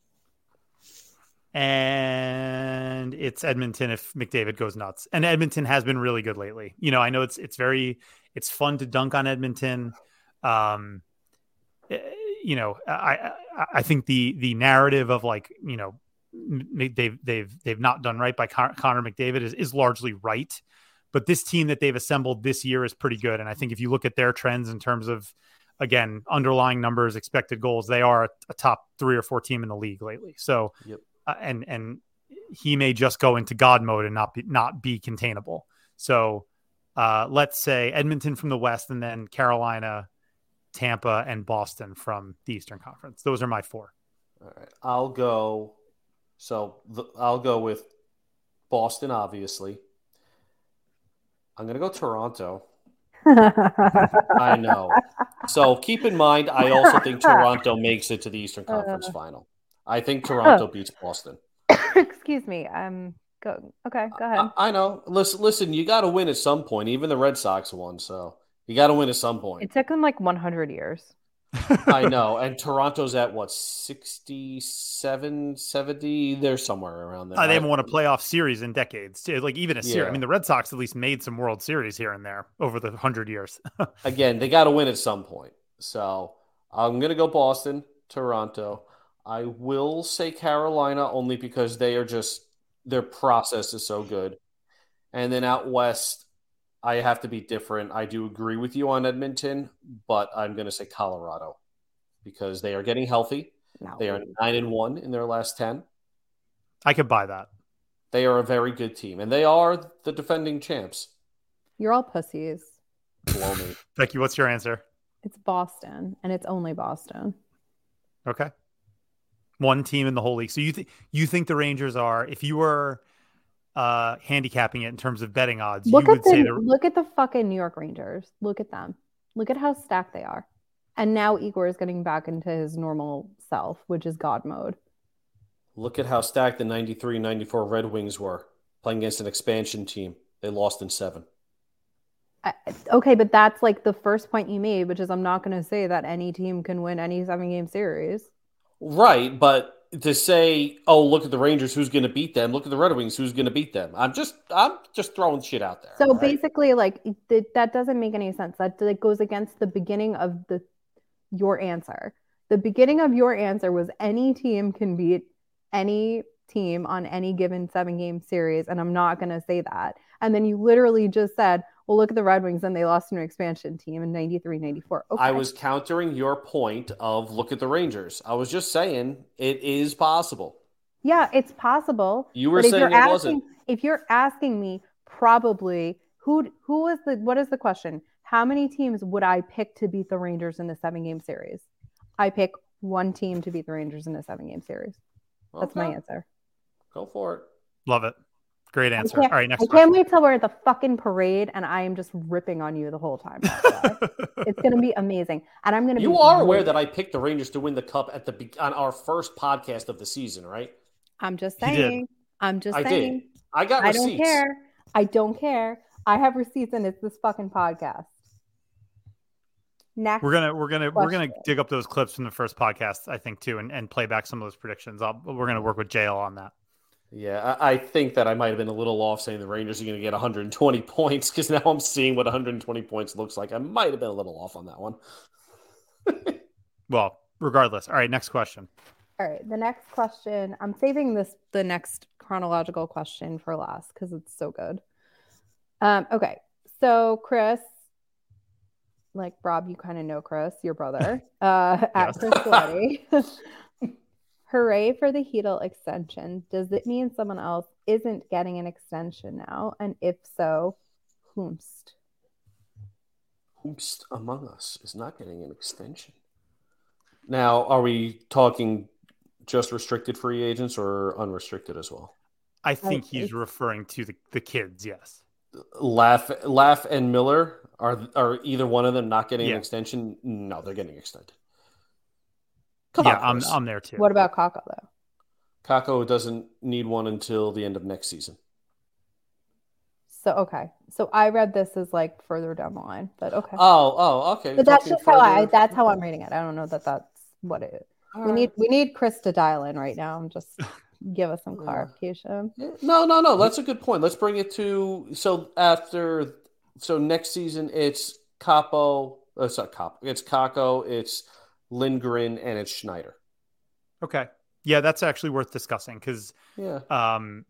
and it's Edmonton if McDavid goes nuts. And Edmonton has been really good lately. You know, I know it's it's very it's fun to dunk on Edmonton. Um, eh, you know, I I think the the narrative of like you know they've they've they've not done right by Connor McDavid is, is largely right. But this team that they've assembled this year is pretty good, and I think if you look at their trends in terms of again underlying numbers, expected goals, they are a, top three or four team in the league lately. So, yep. Uh, and and he may just go into God mode and not be not be containable. So, uh, let's say Edmonton from the West, and then Carolina, Tampa, and Boston from the Eastern Conference. Those are my four. All right, I'll go so the, I'll go with Boston, obviously. I'm going to go Toronto. I know. So keep in mind, I also think Toronto makes it to the Eastern Conference uh, Final. I think Toronto beats Boston. Excuse me. Um, go. Okay, go ahead. I, I know. Listen, listen. You got to win at some point. Even the Red Sox won, so you got to win at some point. It took them like 100 years. I know. And Toronto's at what, 67, 70? They're somewhere around there. Uh, they haven't won a playoff series in decades. Like even a series. Yeah. I mean, the Red Sox at least made some World Series here and there over the 100 years. Again, they got to win at some point. So I'm going to go Boston, Toronto. I will say Carolina only because they are just, their process is so good. And then out west, I have to be different. I do agree with you on Edmonton, but I'm going to say Colorado because they are getting healthy. No. They are nine and one in their last ten. I could buy that. They are a very good team, and they are the defending champs. You're all pussies. Blow me. Becky, what's your answer? It's Boston, and it's only Boston. Okay. One team in the whole league. So you think you think the Rangers are? If you were uh handicapping it in terms of betting odds, you would say look at the, the look at the fucking New York Rangers. Look at them. Look at how stacked they are. And now Igor is getting back into his normal self, which is God mode. Look at how stacked the 93 94 Red Wings were playing against an expansion team. They lost in seven. I, okay, but that's like the first point you made, which is I'm not going to say that any team can win any seven game series. Right. But to say, "Oh, look at the Rangers, who's going to beat them? Look at the Red Wings, who's going to beat them?" I'm just, I'm just throwing shit out there. So right? basically, like th- that doesn't make any sense. That that goes against the beginning of the your answer. The beginning of your answer was any team can beat any team on any given seven game series, and I'm not going to say that. And then you literally just said, well, look at the Red Wings and they lost to an expansion team in 93 94. Okay. I was countering your point of look at the Rangers. I was just saying it is possible. Yeah, it's possible. You were saying it asking, wasn't. If you're asking me, probably who who is the what is the question? How many teams would I pick to beat the Rangers in a seven game series? I pick one team to beat the Rangers in a seven game series. That's okay. my answer. Go for it. Love it. Great answer. All right, next. I question. can't wait till we're at the fucking parade and I am just ripping on you the whole time. it's going to be amazing, and I'm going to. Be You are aware that I picked the Rangers to win the cup at the on our first podcast of the season, right? I'm just saying. I'm just I saying. Did. I got. Receipts. I don't care. I don't care. I have receipts, and it's this fucking podcast. Next we're gonna we're gonna question. we're gonna dig up those clips from the first podcast, I think, too, and, and play back some of those predictions. I'll, we're gonna work with JL on that. Yeah, I, I think that I might have been a little off saying the Rangers are going to get 120 points because now I'm seeing what 120 points looks like. I might have been a little off on that one. well, regardless. All right, next question. All right, the next question. I'm saving this the next chronological question for last because it's so good. Um, okay, so Chris, like Rob, you kind of know Chris, your brother, uh, at Chris Galletti. Hooray for the Chytil extension. Does it mean someone else isn't getting an extension now? And if so, whomst? Whomst among us is not getting an extension. Now, are we talking just restricted free agents or unrestricted as well? I think he's referring to the, the kids, yes. Laf Laf and Miller are are either one of them not getting yeah. an extension? No, they're getting extended. Come yeah, I'm, I'm there too. What about Kakko though? Kakko doesn't need one until the end of next season. So okay, so I read this as like further down the line, but okay. Oh, oh, okay. But that's just further... how I. That's how I'm reading it. I don't know that that's what it is. All we right. need we need Chris to dial in right now and just give us some clarification. No, no, no. That's a good point. Let's bring it to so after so next season it's Capo. Uh, sorry, Capo. It's Kakko. It's Lindgren, and it's Schneider. Okay. Yeah, that's actually worth discussing because, yeah. Um,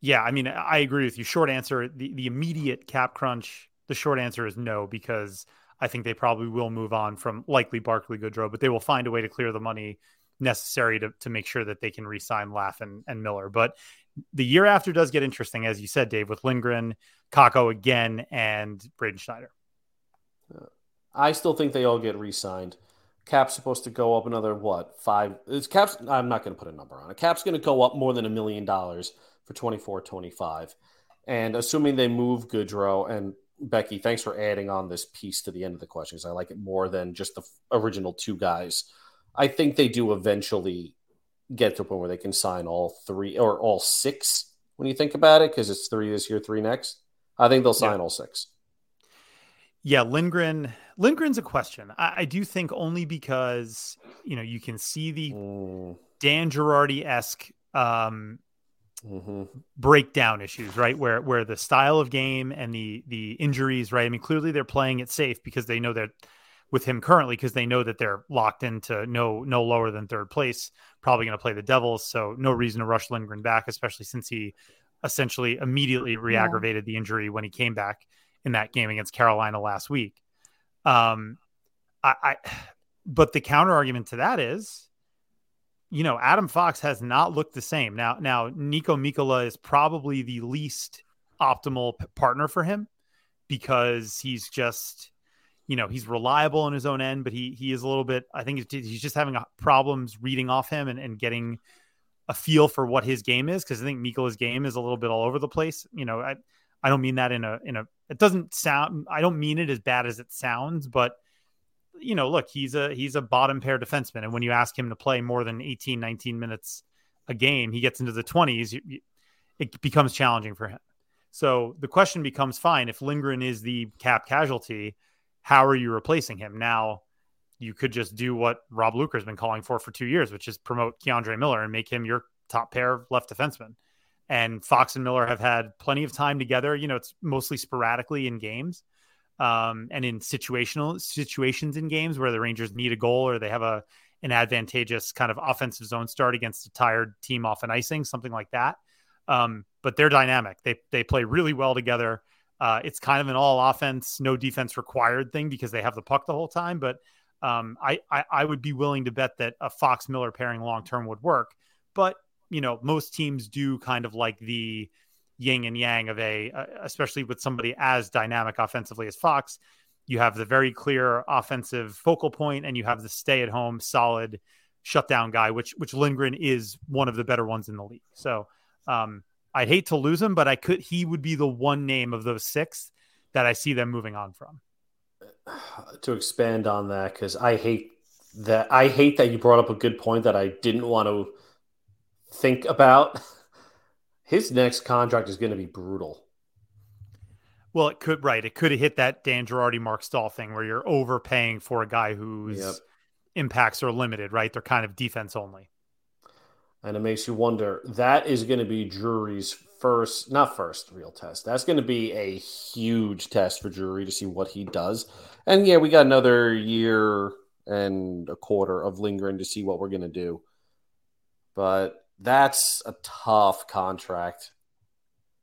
yeah, I mean, I agree with you. Short answer: the the immediate cap crunch. The short answer is no because I think they probably will move on from likely Barclay Goodrow, but they will find a way to clear the money necessary to, to make sure that they can re-sign Laf and, and Miller. But the year after does get interesting, as you said, Dave, with Lindgren, Kakko again, and Braden Schneider. I still think they all get re-signed. Cap's supposed to go up another what five? It's Cap's. I'm not going to put a number on it. Cap's going to go up more than a million dollars for 24, 25. and assuming they move Goodrow and Becky. Thanks for adding on this piece to the end of the questions. I like it more than just the original two guys. I think they do eventually get to a point where they can sign all three or all six when you think about it, because it's three this year, three next. I think they'll sign yeah. all six. Yeah, Lindgren. Lindgren's a question. I, I, do think only because you know you can see the mm. Dan Girardi esque um, mm-hmm. breakdown issues, right? Where where the style of game and the the injuries, right? I mean, clearly they're playing it safe because they know that with him currently because they know that they're locked into no no lower than third place. Probably going to play the Devils, so no reason to rush Lindgren back, especially since he essentially immediately re-aggravated yeah. the injury when he came back in that game against Carolina last week. Um, I, I but the counter argument to that is, you know, Adam Fox has not looked the same. Now, now Niko Mikkola is probably the least optimal p- partner for him because he's just, you know, he's reliable in his own end, but he he is a little bit. I think he's just having problems reading off him and, and getting a feel for what his game is because I think Mikkola's game is a little bit all over the place. You know, I I don't mean that in a in a it doesn't sound I don't mean it as bad as it sounds, but you know, look, he's a he's a bottom pair defenseman and when you ask him to play more than 18 19 minutes a game, he gets into the 20s, it becomes challenging for him. So the question becomes fine if Lindgren is the cap casualty, how are you replacing him? Now, you could just do what Rob Luker's been calling for for two years, which is promote K'Andre Miller and make him your top pair left defenseman. And Fox and Miller have had plenty of time together. You know, it's mostly sporadically in games um, and in situational situations in games where the Rangers need a goal or they have a an advantageous kind of offensive zone start against a tired team off an icing, something like that. Um, but they're dynamic. They they play really well together. Uh, it's kind of an all offense, no defense required thing because they have the puck the whole time. But um, I, I, I would be willing to bet that a Fox Miller pairing long term would work. But you know, most teams do kind of like the yin and yang of a, uh, especially with somebody as dynamic offensively as Fox. You have the very clear offensive focal point, and you have the stay at home, solid shutdown guy, which which Lindgren is one of the better ones in the league. So um, I'd hate to lose him, but I could. He would be the one name of those six that I see them moving on from. To expand on that, because I hate that. I hate that you brought up a good point that I didn't want to think about. His next contract is going to be brutal. Well, it could right. It could have hit that Dan Girardi, Marc Staal thing where you're overpaying for a guy whose yep. impacts are limited. Right? They're kind of defense only. And it makes you wonder. That is going to be Drury's first, not first real test. That's going to be a huge test for Drury to see what he does. And yeah, we got another year and a quarter of lingering to see what we're going to do. But that's a tough contract.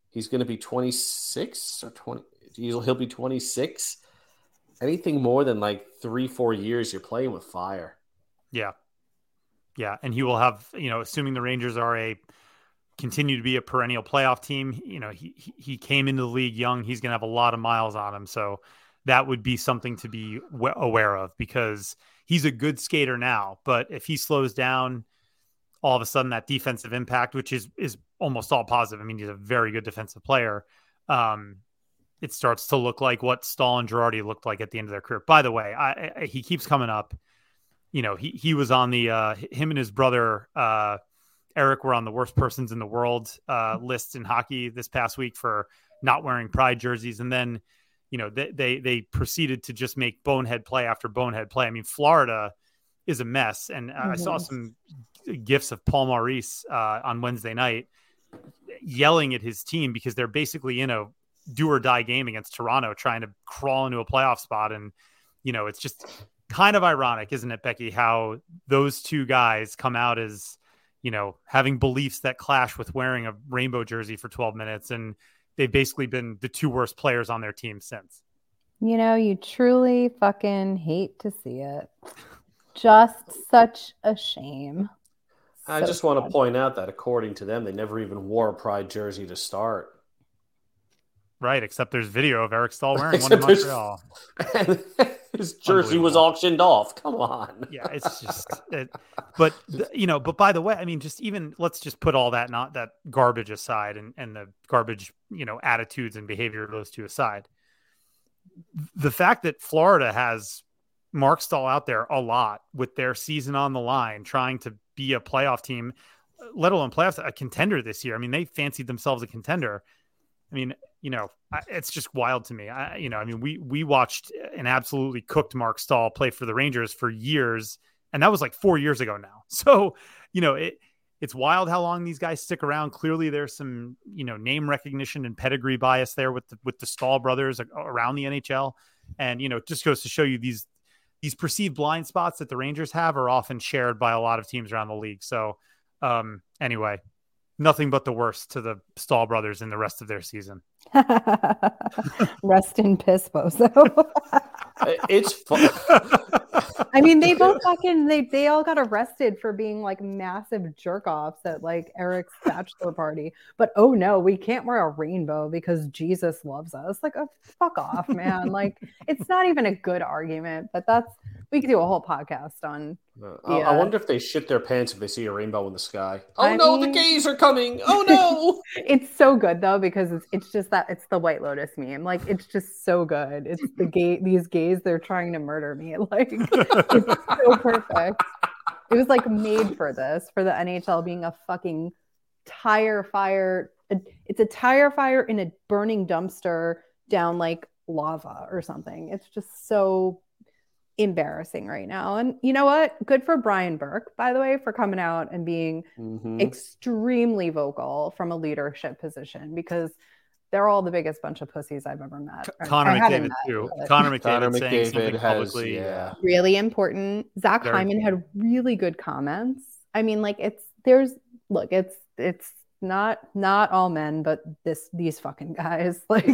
He's going to be 26 or 20. He'll he'll be 26. Anything more than like three, four years, you're playing with fire. Yeah. Yeah. And he will have, you know, assuming the Rangers are a continue to be a perennial playoff team, you know, he, he came into the league young. He's going to have a lot of miles on him. So that would be something to be aware of because he's a good skater now. But if he slows down, all of a sudden that defensive impact, which is is almost all positive. I mean, he's a very good defensive player. Um, it starts to look like what Staal and Girardi looked like at the end of their career. By the way, I, I, he keeps coming up. You know, he he was on the uh, him and his brother uh, Eric were on the worst persons in the world uh, list in hockey this past week for not wearing pride jerseys, and then you know they they, they proceeded to just make bonehead play after bonehead play. I mean, Florida is a mess, and mm-hmm. I saw some gifs of Paul Maurice uh, on Wednesday night yelling at his team because they're basically in a do or die game against Toronto, trying to crawl into a playoff spot. And, you know, it's just kind of ironic, isn't it, Becky, how those two guys come out as, you know, having beliefs that clash with wearing a rainbow jersey for 12 minutes. And they've basically been the two worst players on their team since. You know, you truly fucking hate to see it. Just such a shame. I just want to point out that according to them, they never even wore a Pride jersey to start. Right, except there's video of Eric Staal wearing one in Montreal. his jersey was auctioned off. Come on. yeah, it's just. It, but you know, but by the way, I mean, just even let's just put all that not that garbage aside, and and the garbage, you know, attitudes and behavior of those two aside. The fact that Florida has Marc Staal out there a lot with their season on the line, trying to be a playoff team, let alone playoffs, a contender this year. I mean, they fancied themselves a contender. I mean, you know, it's just wild to me. I, you know, I mean, we we watched an absolutely cooked Marc Staal play for the Rangers for years, and that was like four years ago now. So, you know, it it's wild how long these guys stick around. Clearly, there's some you know name recognition and pedigree bias there with the, with the Stahl brothers around the NHL, and you know, it just goes to show you these these perceived blind spots that the Rangers have are often shared by a lot of teams around the league. So, um, anyway, nothing but the worst to the Staal brothers in the rest of their season. Rest in piss, Bozo. it's fun. I mean, they both fucking they they all got arrested for being like massive jerk offs at like Eric's bachelor party. But oh no, we can't wear a rainbow because Jesus loves us. Like, oh, fuck off, man. like, it's not even a good argument. But that's we could do a whole podcast on. Uh, I wonder if they shit their pants if they see a rainbow in the sky. Oh I no, mean, the gays are coming! Oh no! it's so good though because it's it's just that it's the White Lotus meme. Like it's just so good. It's the gay these gays they're trying to murder me. Like it's so perfect. It was like made for this for the NHL being a fucking tire fire. It's a tire fire in a burning dumpster down like lava or something. It's just so embarrassing right now. And you know what? Good for Brian Burke, by the way, for coming out and being mm-hmm. extremely vocal from a leadership position because they're all the biggest bunch of pussies I've ever met. Connor McDavid met, too. Connor McDavid, Connor saying McDavid has, publicly. Uh, yeah. Really important. Zach Very Hyman had really good comments. I mean, like it's there's look, it's it's not not all men, but this these fucking guys. Like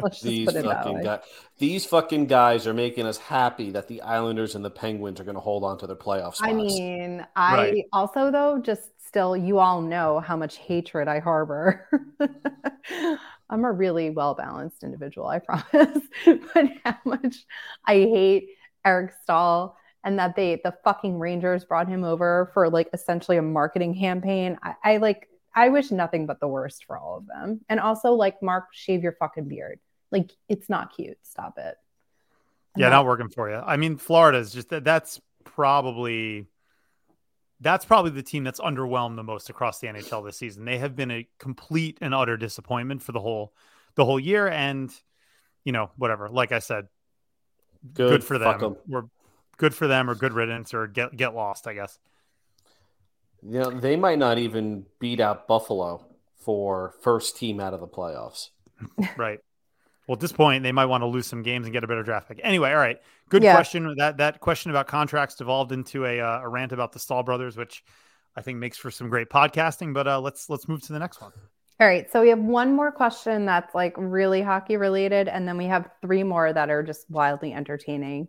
let's these put it fucking guys. These fucking guys are making us happy that the Islanders and the Penguins are going to hold on to their playoff spots. I mean, I right. also though just still you all know how much hatred I harbor. I'm a really well balanced individual, I promise. but how much I hate Eric Staal and that they the fucking Rangers brought him over for like essentially a marketing campaign. I, I like I wish nothing but the worst for all of them. And also, like, Mark, shave your fucking beard. Like, it's not cute. Stop it. yeah, not-, not working for you. I mean, Florida is just that. That's probably that's probably the team that's underwhelmed the most across the NHL this season. They have been a complete and utter disappointment for the whole the whole year. And you know, whatever. Like I said, good, good for them. We're good for them, or good riddance, or get get lost. I guess. You know, they might not even beat out Buffalo for first team out of the playoffs. right. Well, at this point, they might want to lose some games and get a better draft pick. Anyway, all right. Good yeah. question. That that question about contracts devolved into a, uh, a rant about the Staal brothers, which I think makes for some great podcasting. But uh, let's let's move to the next one. All right. So we have one more question that's like really hockey related, and then we have three more that are just wildly entertaining.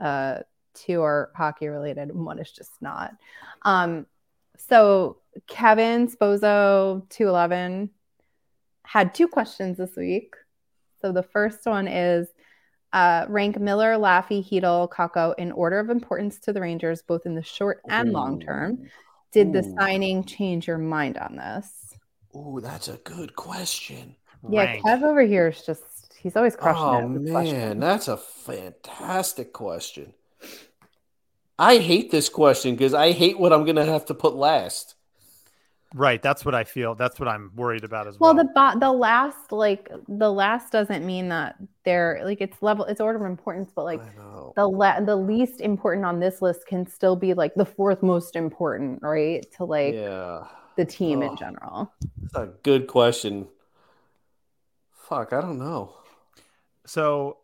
Uh, two are hockey related, and one is just not. Um, so Kevin Spozo 211 had two questions this week. So the first one is uh, rank Miller, Laffy, Chytil, Kakko in order of importance to the Rangers, both in the short and long term. Did the signing change your mind on this? Oh, that's a good question. Yeah, rank. Kev over here is just, he's always crushing oh, it. man, question. that's a fantastic question. I hate this question because I hate what I'm going to have to put last. Right, that's what I feel. That's what I'm worried about as well. Well, the bo- the last like the last doesn't mean that they're like it's level it's order of importance, but like the la- the least important on this list can still be like the fourth most important, right? To like yeah. the team oh, in general. That's a good question. Fuck, I don't know. So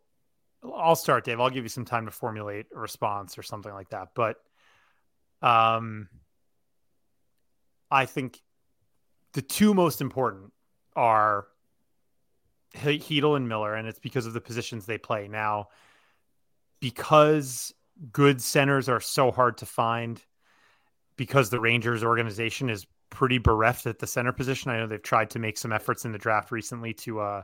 I'll start, Dave. I'll give you some time to formulate a response or something like that. But um, I think the two most important are Chytil and Miller, and it's because of the positions they play. Now, because good centers are so hard to find, because the Rangers organization is pretty bereft at the center position. I know they've tried to make some efforts in the draft recently to uh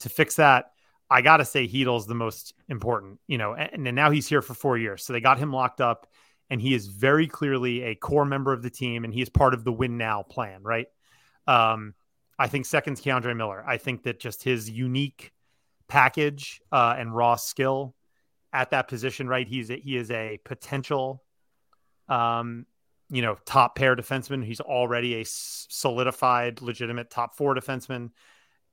to fix that. I got to say Chytil's the most important, you know, and, and now he's here for four years. So they got him locked up and he is very clearly a core member of the team and he is part of the win now plan, right? Um, I think second's K'Andre Miller. I think that just his unique package uh, and raw skill at that position, right? He's a, he is a potential, um, you know, top pair defenseman. He's already a solidified, legitimate top four defenseman.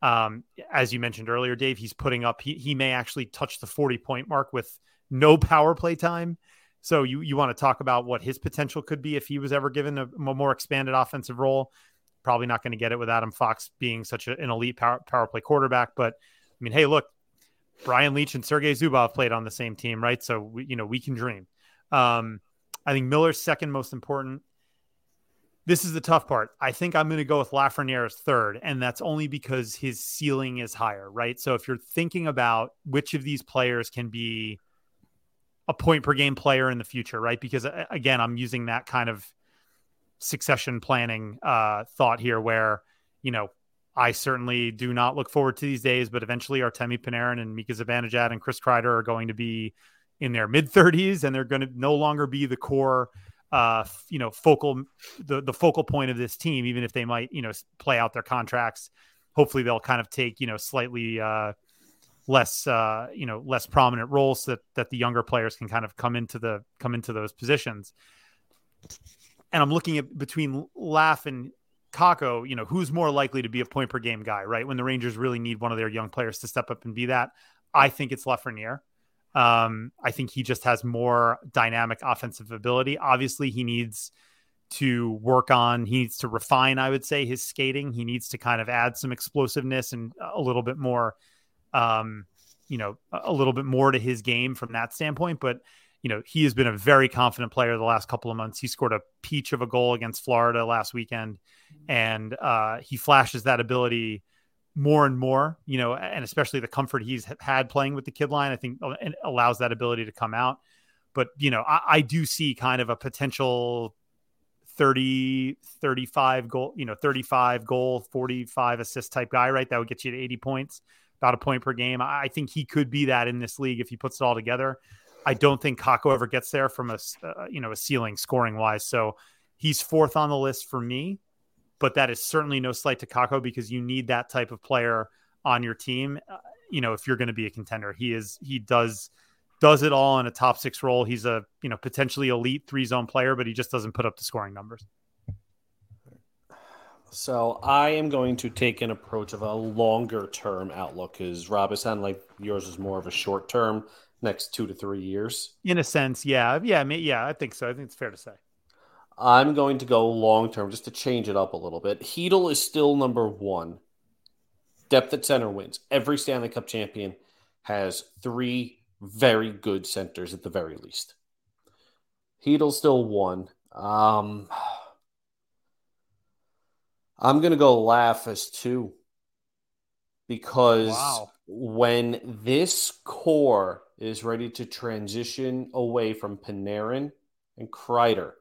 Um, as you mentioned earlier, Dave, he's putting up, he, he may actually touch the 40 point mark with no power play time. So you, you want to talk about what his potential could be if he was ever given a, more expanded offensive role. Probably not going to get it with Adam Fox being such a, an elite power, power play quarterback. But I mean, hey, look, Brian Leetch and Sergei Zubov played on the same team, right? So we, you know we can dream. Um, I think Miller's second most important this is the tough part. I think I'm going to go with Lafreniere as third, and that's only because his ceiling is higher, right? So if you're thinking about which of these players can be a point per game player in the future, right? Because again, I'm using that kind of succession planning uh, thought here, where you know I certainly do not look forward to these days, but eventually Artemi Panarin and Mika Zibanejad and Chris Kreider are going to be in their mid 30s, and they're going to no longer be the core uh, you know, focal the the focal point of this team, even if they might, you know, play out their contracts. Hopefully, they'll kind of take you know slightly uh, less uh, you know less prominent roles so that that the younger players can kind of come into the come into those positions. And I'm looking at between Laf and Kakko, you know, who's more likely to be a point per game guy, right? When the Rangers really need one of their young players to step up and be that, I think it's Lafreniere. Um, I think he just has more dynamic offensive ability. Obviously, he needs to work on, he needs to refine, I would say, his skating. He needs to kind of add some explosiveness and a little bit more, um, you know, a little bit more to his game from that standpoint. But, you know, he has been a very confident player the last couple of months. He scored a peach of a goal against Florida last weekend, and uh, he flashes that ability more and more, you know, and especially the comfort he's had playing with the kid line, I think uh, allows that ability to come out. But, you know, I, I do see kind of a potential 30, 35 goal, you know, 35 goal, 45 assist type guy, right? That would get you to 80 points, about a point per game. I think he could be that in this league if he puts it all together. I don't think Kakko ever gets there from a, uh, you know, a ceiling scoring wise. So he's fourth on the list for me but that is certainly no slight to Kakko because you need that type of player on your team. Uh, you know, if you're going to be a contender, he is he does does it all in a top six role. He's a you know potentially elite three zone player, but he just doesn't put up the scoring numbers. So I am going to take an approach of a longer term outlook because Rob, it sounded like yours is more of a short term, next two to three years. In a sense, yeah, yeah, yeah. I think so. I think it's fair to say. I'm going to go long term just to change it up a little bit. Chytil is still number one. Depth at center wins. Every Stanley Cup champion has three very good centers at the very least. Chytil still one. Um, I'm going to go Laf as two because wow. when this core is ready to transition away from Panarin and Kreider,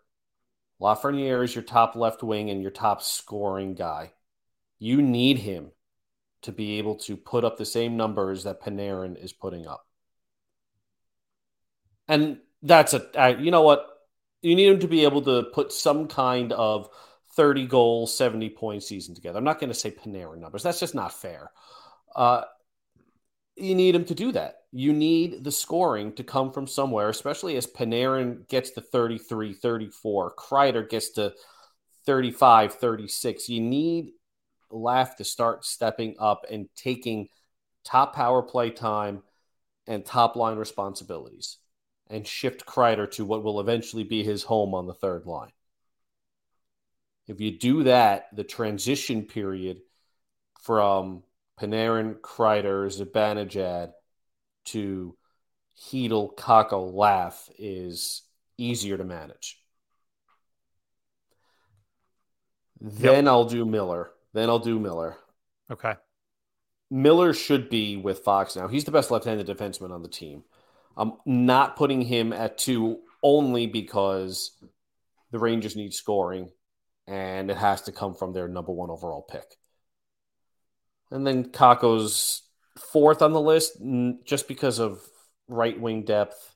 Lafreniere is your top left wing and your top scoring guy. You need him to be able to put up the same numbers that Panarin is putting up. And that's a, you know what? You need him to be able to put some kind of 30 goal, 70 point season together. I'm not going to say Panarin numbers. That's just not fair. Uh, you need him to do that. You need the scoring to come from somewhere, especially as Panarin gets to 33, 34, Kreider gets to 35, 36. You need Laf to start stepping up and taking top power play time and top line responsibilities and shift Kreider to what will eventually be his home on the third line. If you do that, the transition period from Panarin, Kreider, Zibanejad to Chytil, Kakko, Laf is easier to manage. Then yep. I'll do Miller. Then I'll do Miller. Okay. Miller should be with Fox now. He's the best left-handed defenseman on the team. I'm not putting him at two only because the Rangers need scoring, and it has to come from their number one overall pick. And then Kakko's fourth on the list just because of right wing depth.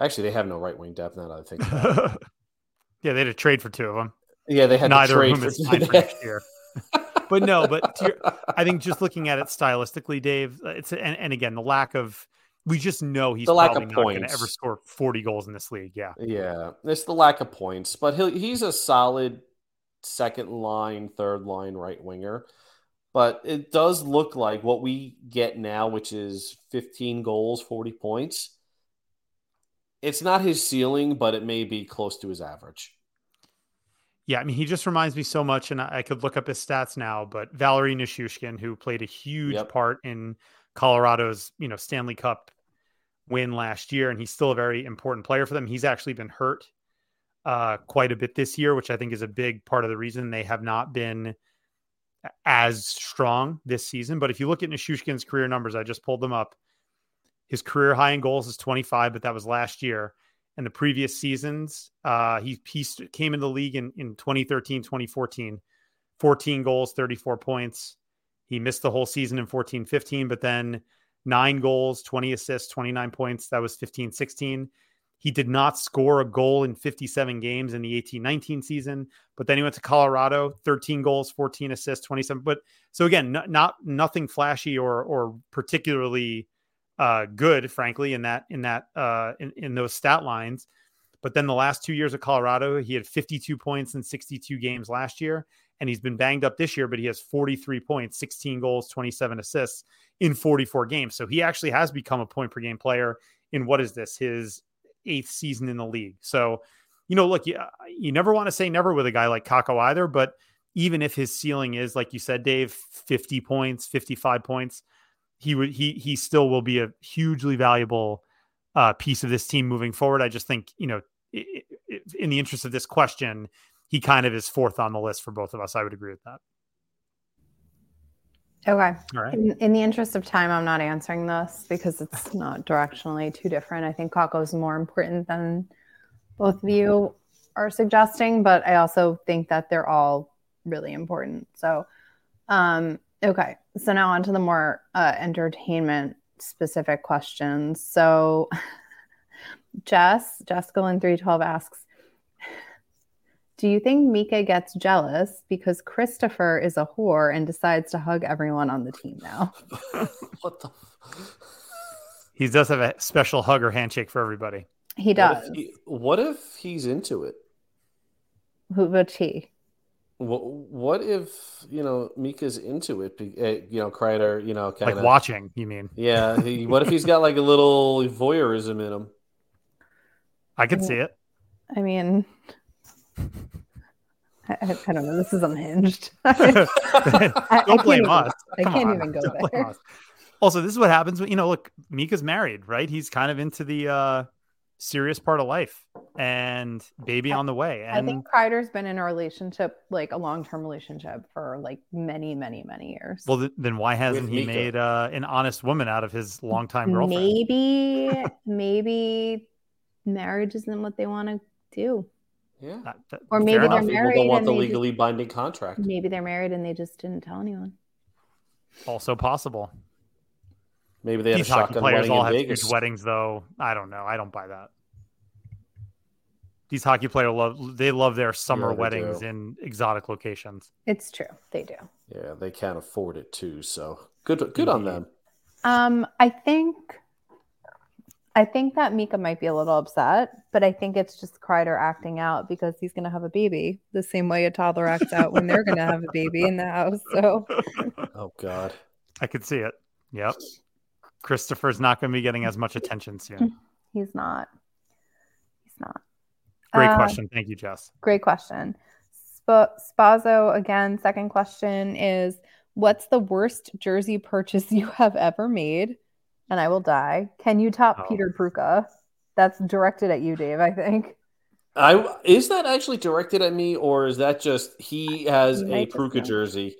Actually, they have no right wing depth now that I think. yeah, they had to trade for two of them. Yeah, they had neither of them is for next year. but no, but your, I think just looking at it stylistically, Dave, uh, it's and, and again the lack of we just know he's the lack probably of not going to ever score 40 goals in this league. Yeah. Yeah. It's the lack of points, but he he's a solid second line, third line right winger. But it does look like what we get now, which is 15 goals, 40 points. It's not his ceiling, but it may be close to his average. Yeah, I mean, he just reminds me so much, and I could look up his stats now. But Valeri Nichushkin, who played a huge yep. part in Colorado's, you know, Stanley Cup win last year, and he's still a very important player for them. He's actually been hurt uh, quite a bit this year, which I think is a big part of the reason they have not been as strong this season. But if you look at Nichushkin's career numbers, I just pulled them up. His career high in goals is 25, but that was last year. And the previous seasons, uh, he, he came into the league in, in 2013, 2014, 14 goals, 34 points. He missed the whole season in 14, 15, but then nine goals, 20 assists, 29 points. That was 15, 16. He did not score a goal in 57 games in the 18 19 season, but then he went to Colorado, 13 goals, 14 assists, 27. But so again, not, not nothing flashy or or particularly uh, good, frankly, in that in that uh, in, in those stat lines. But then the last two years of Colorado, he had 52 points in 62 games last year, and he's been banged up this year, but he has 43 points, 16 goals, 27 assists in 44 games. So he actually has become a point per game player in what is this his eighth season in the league. So, you know, look, you, you never want to say never with a guy like Kakko either, but even if his ceiling is like you said, Dave, 50 points, 55 points, he would he he still will be a hugely valuable uh, piece of this team moving forward. I just think you know, in the interest of this question, he kind of is fourth on the list for both of us. I would agree with that. Okay. All right. In, in, the interest of time, I'm not answering this because it's not directionally too different. I think Kakko is more important than both of you are suggesting, but I also think that they're all really important. So, um, okay. So now on to the more uh, entertainment specific questions. So, Jess, Jessica in 312 asks, do you think Mika gets jealous because Christopher is a whore and decides to hug everyone on the team now? what the? He does have a special hug or handshake for everybody. He does. What if, he, what if he's into it? Who? Which he? What, what if you know Mika's into it? Eh, you know, Kreider. You know, kind of like watching. You mean? Yeah. He, what if he's got like a little voyeurism in him? I can see it. I mean, I, I, don't know. This is unhinged. don't blame us. I can't on. even go don't there. Also, this is what happens when you know. Look, Mika's married, right? He's kind of into the uh serious part of life and baby on the way. And I think Kreider's been in a relationship, like a long term relationship, for like many, many, many years. Well, th- then why hasn't he made uh, an honest woman out of his longtime girlfriend? Maybe, maybe marriage isn't what they want to do. Yeah. That, that, or maybe they're enough. married. don't want the legally just, binding contract. Maybe they're married and they just didn't tell anyone. Also possible. Maybe they had These a hockey players all have Vegas. huge weddings, though. I don't know. I don't buy that. These hockey players love they love their summer yeah, weddings do. in exotic locations. It's true, they do. Yeah, they can't afford it too. So good, good Indeed. on them. Um, I think I think that Mika might be a little upset, but I think it's just Kreider acting out because he's going to have a baby the same way a toddler acts out when they're going to have a baby in the house. So, oh God, I could see it. Yep. Christopher's not going to be getting as much attention soon. He's not. He's not. Great uh, question. Thank you, Jess. Great question. Sp- Spazo, again, second question is What's the worst jersey purchase you have ever made? And I will die. Can you top oh. Peter Prucha? That's directed at you, Dave. I think. I is that actually directed at me, or is that just he has he a Prucha jersey?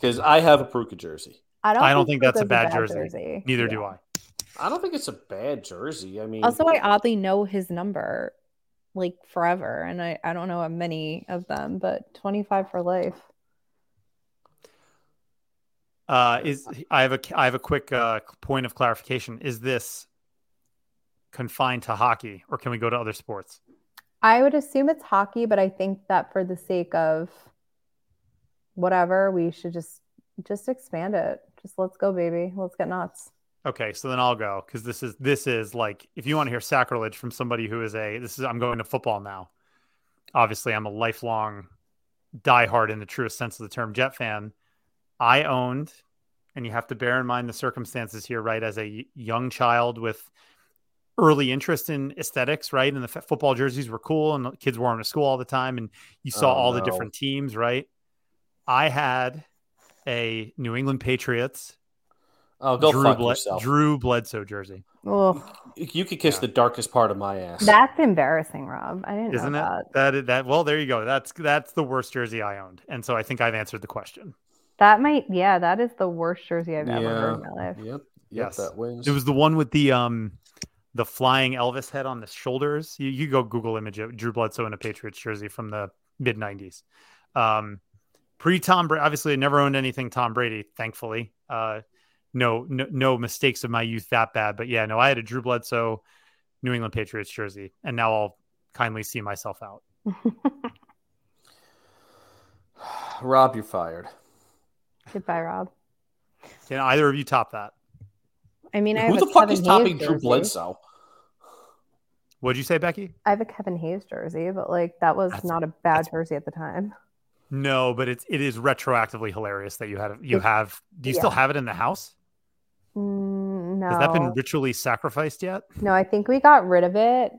Because I have a Prucha jersey. I don't. I don't think, think that's a bad, a bad jersey. jersey. Neither yeah. do I. I don't think it's a bad jersey. I mean, also I oddly know his number, like forever, and I I don't know how many of them, but twenty five for life. Uh, is I have a I have a quick uh, point of clarification. Is this confined to hockey, or can we go to other sports? I would assume it's hockey, but I think that for the sake of whatever, we should just just expand it. Just let's go, baby. Let's get nuts. Okay, so then I'll go because this is this is like if you want to hear sacrilege from somebody who is a this is I'm going to football now. Obviously, I'm a lifelong diehard in the truest sense of the term Jet fan. I owned, and you have to bear in mind the circumstances here, right? As a young child with early interest in aesthetics, right? And the f- football jerseys were cool, and the kids wore them to school all the time, and you saw oh, all no. the different teams, right? I had a New England Patriots. Oh, go Drew fuck yourself. Drew Bledsoe jersey. Oh, you could kiss yeah. the darkest part of my ass. That's embarrassing, Rob. I didn't Isn't know it? that. That that well, there you go. That's that's the worst jersey I owned, and so I think I've answered the question. That might, yeah, that is the worst jersey I've ever heard in my life. Yep. Yep, yes, that wins. It was the one with the um the flying Elvis head on the shoulders. You, you go Google image of Drew Bledsoe in a Patriots jersey from the mid '90s. Um, Pre Tom Brady, obviously, I never owned anything Tom Brady. Thankfully, uh, no, no, no mistakes of my youth that bad. But yeah, no, I had a Drew Bledsoe New England Patriots jersey, and now I'll kindly see myself out. Rob, you're fired. Goodbye, Rob. Can either of you top that? I mean, I who the fuck is topping Drew Bledsoe? What'd you say, Becky? I have a Kevin Hayes jersey, but like that was that's, not a bad jersey at the time. No, but it's it is retroactively hilarious that you had you have. Do you yeah. still have it in the house? Mm, No. Has that been ritually sacrificed yet? No, I think we got rid of it.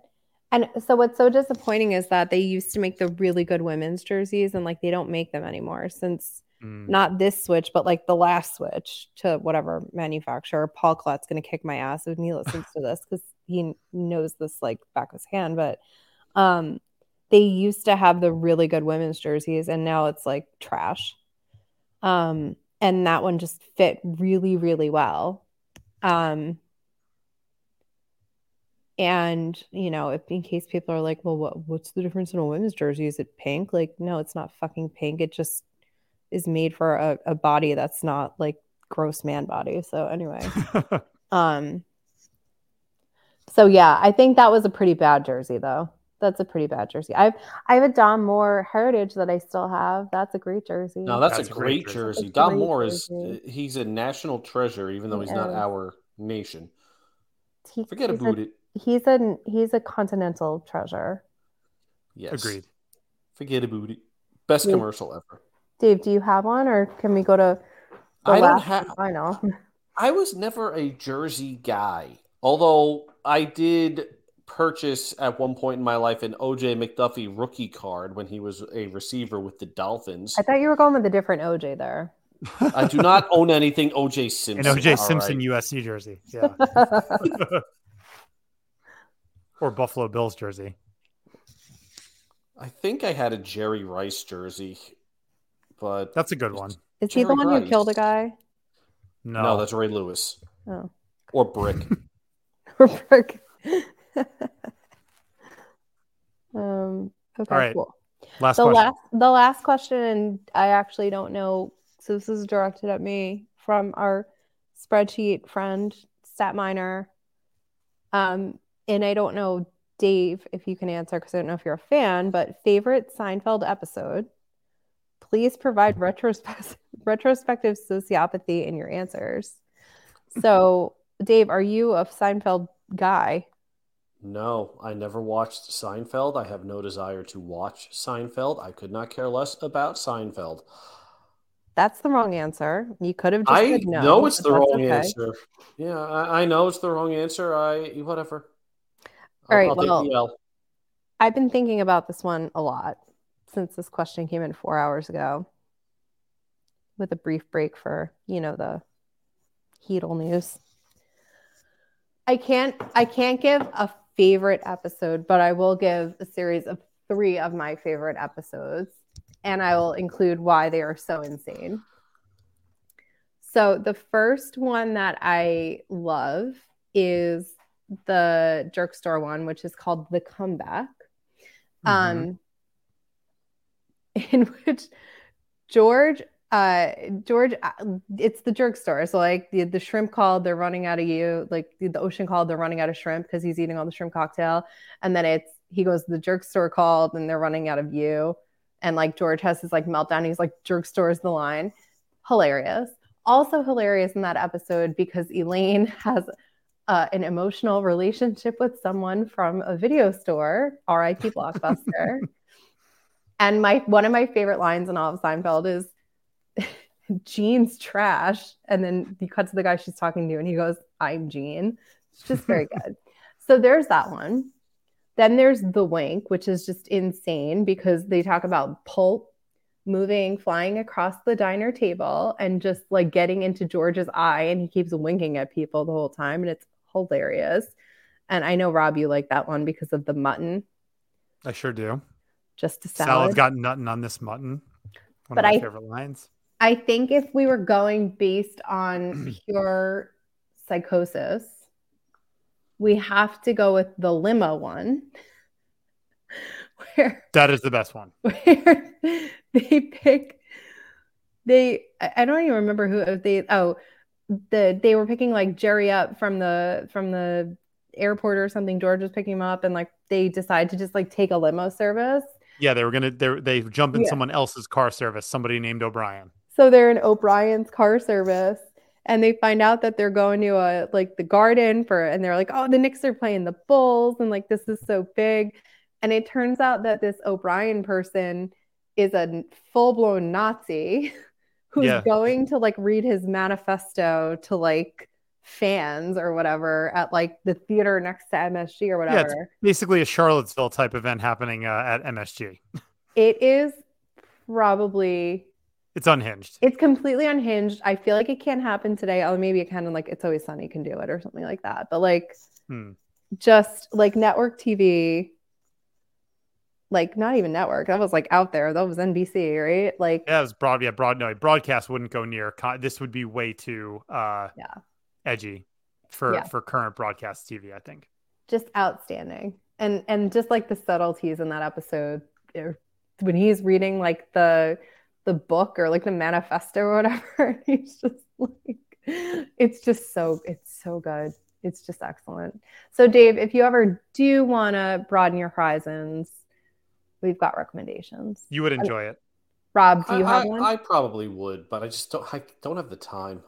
And so what's so disappointing is that they used to make the really good women's jerseys and like they don't make them anymore since mm. not this switch, but like the last switch to whatever manufacturer. Paul Collette's gonna kick my ass if he listens to this because he knows this like back of his hand. But um they used to have the really good women's jerseys and now it's like trash. Um and that one just fit really, really well. Um and you know, if in case people are like, well, what, what's the difference in a women's jersey? Is it pink? Like, no, it's not fucking pink. It just is made for a, a body that's not like gross man body. So anyway, um, so yeah, I think that was a pretty bad jersey though. That's a pretty bad jersey. I've I have a Dom Moore heritage that I still have. That's a great jersey. No, that's, that's a great, great jersey. jersey. Dom Moore is he's a national treasure, even though he he's is. not our nation. He, Forget about a, it he's a he's a continental treasure. Yes. Agreed. Forget about it. Best Dave, commercial ever. Dave, do you have one or can we go to I don't have I know. I was never a jersey guy. Although I did purchase at one point in my life an OJ McDuffie rookie card when he was a receiver with the Dolphins. I thought you were going with a different OJ there. I do not own anything OJ Simpson. An OJ Simpson right. USC jersey. Yeah. or Buffalo Bills jersey. I think I had a Jerry Rice jersey, but that's a good one. Is Jerry he the one Rice. who killed a guy? No, no, that's Ray Lewis. Oh, or Brick. or Brick. um. Okay. All right. Cool. Last the question. last the last question, and I actually don't know. So this is directed at me from our spreadsheet friend, Stat Miner. Um, and I don't know, Dave, if you can answer because I don't know if you're a fan, but favorite Seinfeld episode. Please provide retrospective retrospective sociopathy in your answers. So, Dave, are you a Seinfeld guy? No, I never watched Seinfeld. I have no desire to watch Seinfeld. I could not care less about Seinfeld. That's the wrong answer. You could have just I no, know it's the wrong okay. answer. Yeah, I, I, know it's the wrong answer. I whatever. All right. I'll well, I've been thinking about this one a lot since this question came in four hours ago with a brief break for, you know, the Chytil news. I can't I can't give a favorite episode, but I will give a series of three of my favorite episodes, and I will include why they are so insane. So the first one that I love is the jerk store one, which is called The Comeback, mm-hmm. um, in which George, uh, George, uh, it's the jerk store. So like the, the shrimp called, they're running out of you. Like the, the ocean called, they're running out of shrimp because he's eating all the shrimp cocktail. And then it's he goes, the jerk store called, and they're running out of you. And like George has his like meltdown. He's like, jerk store is the line. Hilarious. Also hilarious in that episode because Elaine has uh, an emotional relationship with someone from a video store, RIP Blockbuster. And my one of my favorite lines in all of Seinfeld is Gene's trash. And then he cuts to the guy she's talking to and he goes, I'm Gene. It's just very good. so there's that one. Then there's the wink, which is just insane because they talk about pulp moving, flying across the diner table and just like getting into George's eye. And he keeps winking at people the whole time. And it's hilarious. And I know Rob, you like that one because of the mutton. I sure do. Just a salad. Salad got nothing on this mutton. One but of my I, favorite lines. I think if we were going based on pure psychosis, we have to go with the limo one. where that is the best one. Where they pick they I don't even remember who oh, they oh the they were picking like Jerry up from the from the airport or something. George was picking him up, and like they decide to just like take a limo service. Yeah, they were gonna they they jump in yeah. someone else's car service. Somebody named O'Brien. So they're in O'Brien's car service, and they find out that they're going to a like the garden for, and they're like, oh, the Knicks are playing the Bulls, and like this is so big. And it turns out that this O'Brien person is a full blown Nazi. who's yeah. going to like read his manifesto to like fans or whatever at like the theater next to MSG or whatever. Yeah, it's basically a Charlottesville type event happening uh, at MSG. It is probably it's unhinged. It's completely unhinged. I feel like it can't happen today. Oh, maybe it kind of like it's always sunny can do it or something like that. But like hmm. just like network TV, like not even network. That was like out there. That was NBC, right? Like yeah, it was broad. Yeah, broad. No, broadcast wouldn't go near. This would be way too uh yeah edgy for yeah. for current broadcast TV. I think just outstanding, and and just like the subtleties in that episode er, when he's reading like the the book or like the manifesto or whatever. he's just like, it's just so, it's so good. It's just excellent. So, Dave, if you ever do want to broaden your horizons, we've got recommendations. You would enjoy it. Rob, do you I, have one? I probably would, but I just don't. I don't have the time.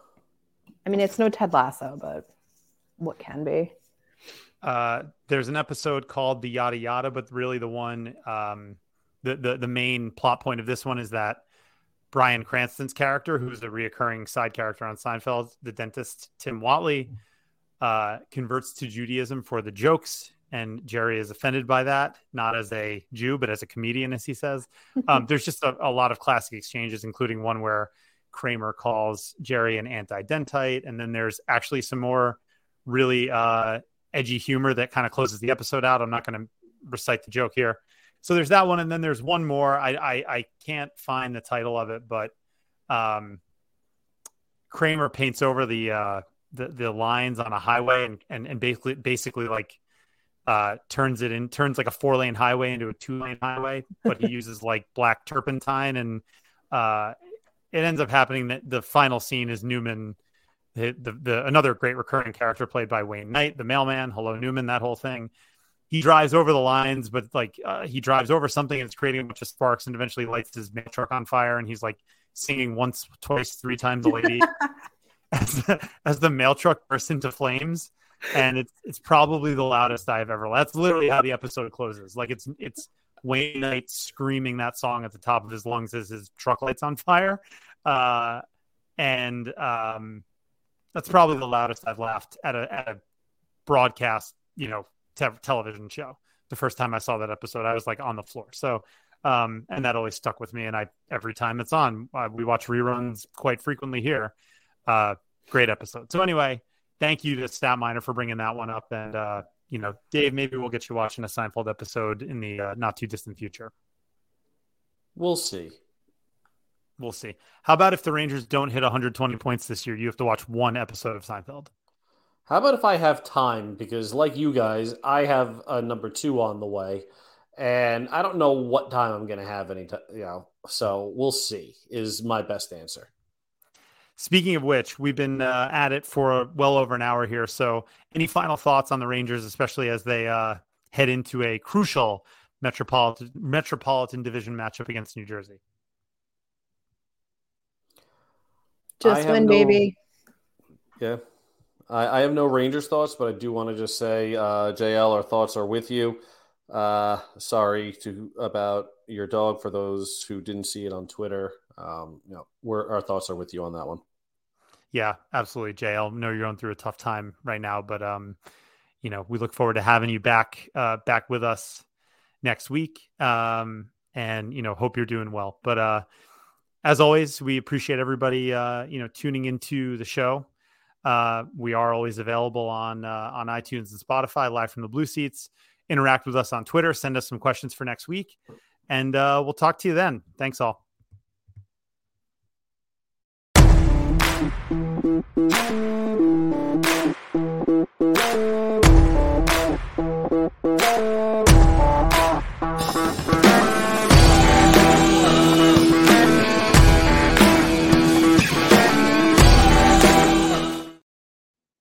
I mean, it's no Ted Lasso, but what can be? Uh, there's an episode called the Yada Yada, but really the one, um, the, the the main plot point of this one is that Bryan Cranston's character, who's a reoccurring side character on Seinfeld, the dentist Tim Whatley, uh, converts to Judaism for the jokes, and Jerry is offended by that, not as a Jew, but as a comedian, as he says. Um, there's just a, a, lot of classic exchanges, including one where Kramer calls Jerry an anti-dentite, and then there's actually some more really uh, edgy humor that kind of closes the episode out. I'm not going to recite the joke here. So there's that one, and then there's one more. I I, I can't find the title of it, but um, Kramer paints over the uh, the the lines on a highway and and, and basically basically like uh, turns it in turns like a four lane highway into a two lane highway, but he uses like black turpentine and uh, it ends up happening that the final scene is Newman. The, the, the another great recurring character played by Wayne Knight, the mailman. Hello, Newman. That whole thing he drives over the lines, but like uh, he drives over something and it's creating a bunch of sparks and eventually lights his mail truck on fire. And he's like singing once, twice, three times a lady as, the, as the mail truck bursts into flames. And it's it's probably the loudest I've ever. That's literally how the episode closes. Like it's it's Wayne Knight screaming that song at the top of his lungs as his truck lights on fire. Uh, and um, that's probably the loudest I've laughed at a at a broadcast, you know, te- television show. The first time I saw that episode, I was like on the floor. So, um, and that always stuck with me. And I every time it's on, uh, we watch reruns quite frequently here. Uh, great episode. So anyway, thank you to Stat Miner for bringing that one up. And uh, you know, Dave, maybe we'll get you watching a Seinfeld episode in the uh, not too distant future. We'll see. We'll see. How about if the Rangers don't hit 120 points this year? You have to watch one episode of Seinfeld. How about if I have time? Because, like you guys, I have a number two on the way, and I don't know what time I'm going to have any time, you know, so we'll see, is my best answer. Speaking of which, we've been uh, at it for well over an hour here. So, any final thoughts on the Rangers, especially as they uh, head into a crucial metropolitan metropolitan division matchup against New Jersey? Just win, no... baby. Yeah. I, I have no Rangers thoughts, but I do want to just say, uh, JL, our thoughts are with you. Uh, sorry to about your dog for those who didn't see it on Twitter. Um, you know, we're, our thoughts are with you on that one. Yeah, absolutely, JL. Know you're going through a tough time right now, but um, you know, we look forward to having you back uh, back with us next week. Um, and you know, hope you're doing well. But uh, as always, we appreciate everybody uh, you know tuning into the show. Uh, we are always available on uh, on iTunes and Spotify, live from the Blue Seats. Interact with us on Twitter. Send us some questions for next week, and uh, we'll talk to you then. Thanks all. Thank you.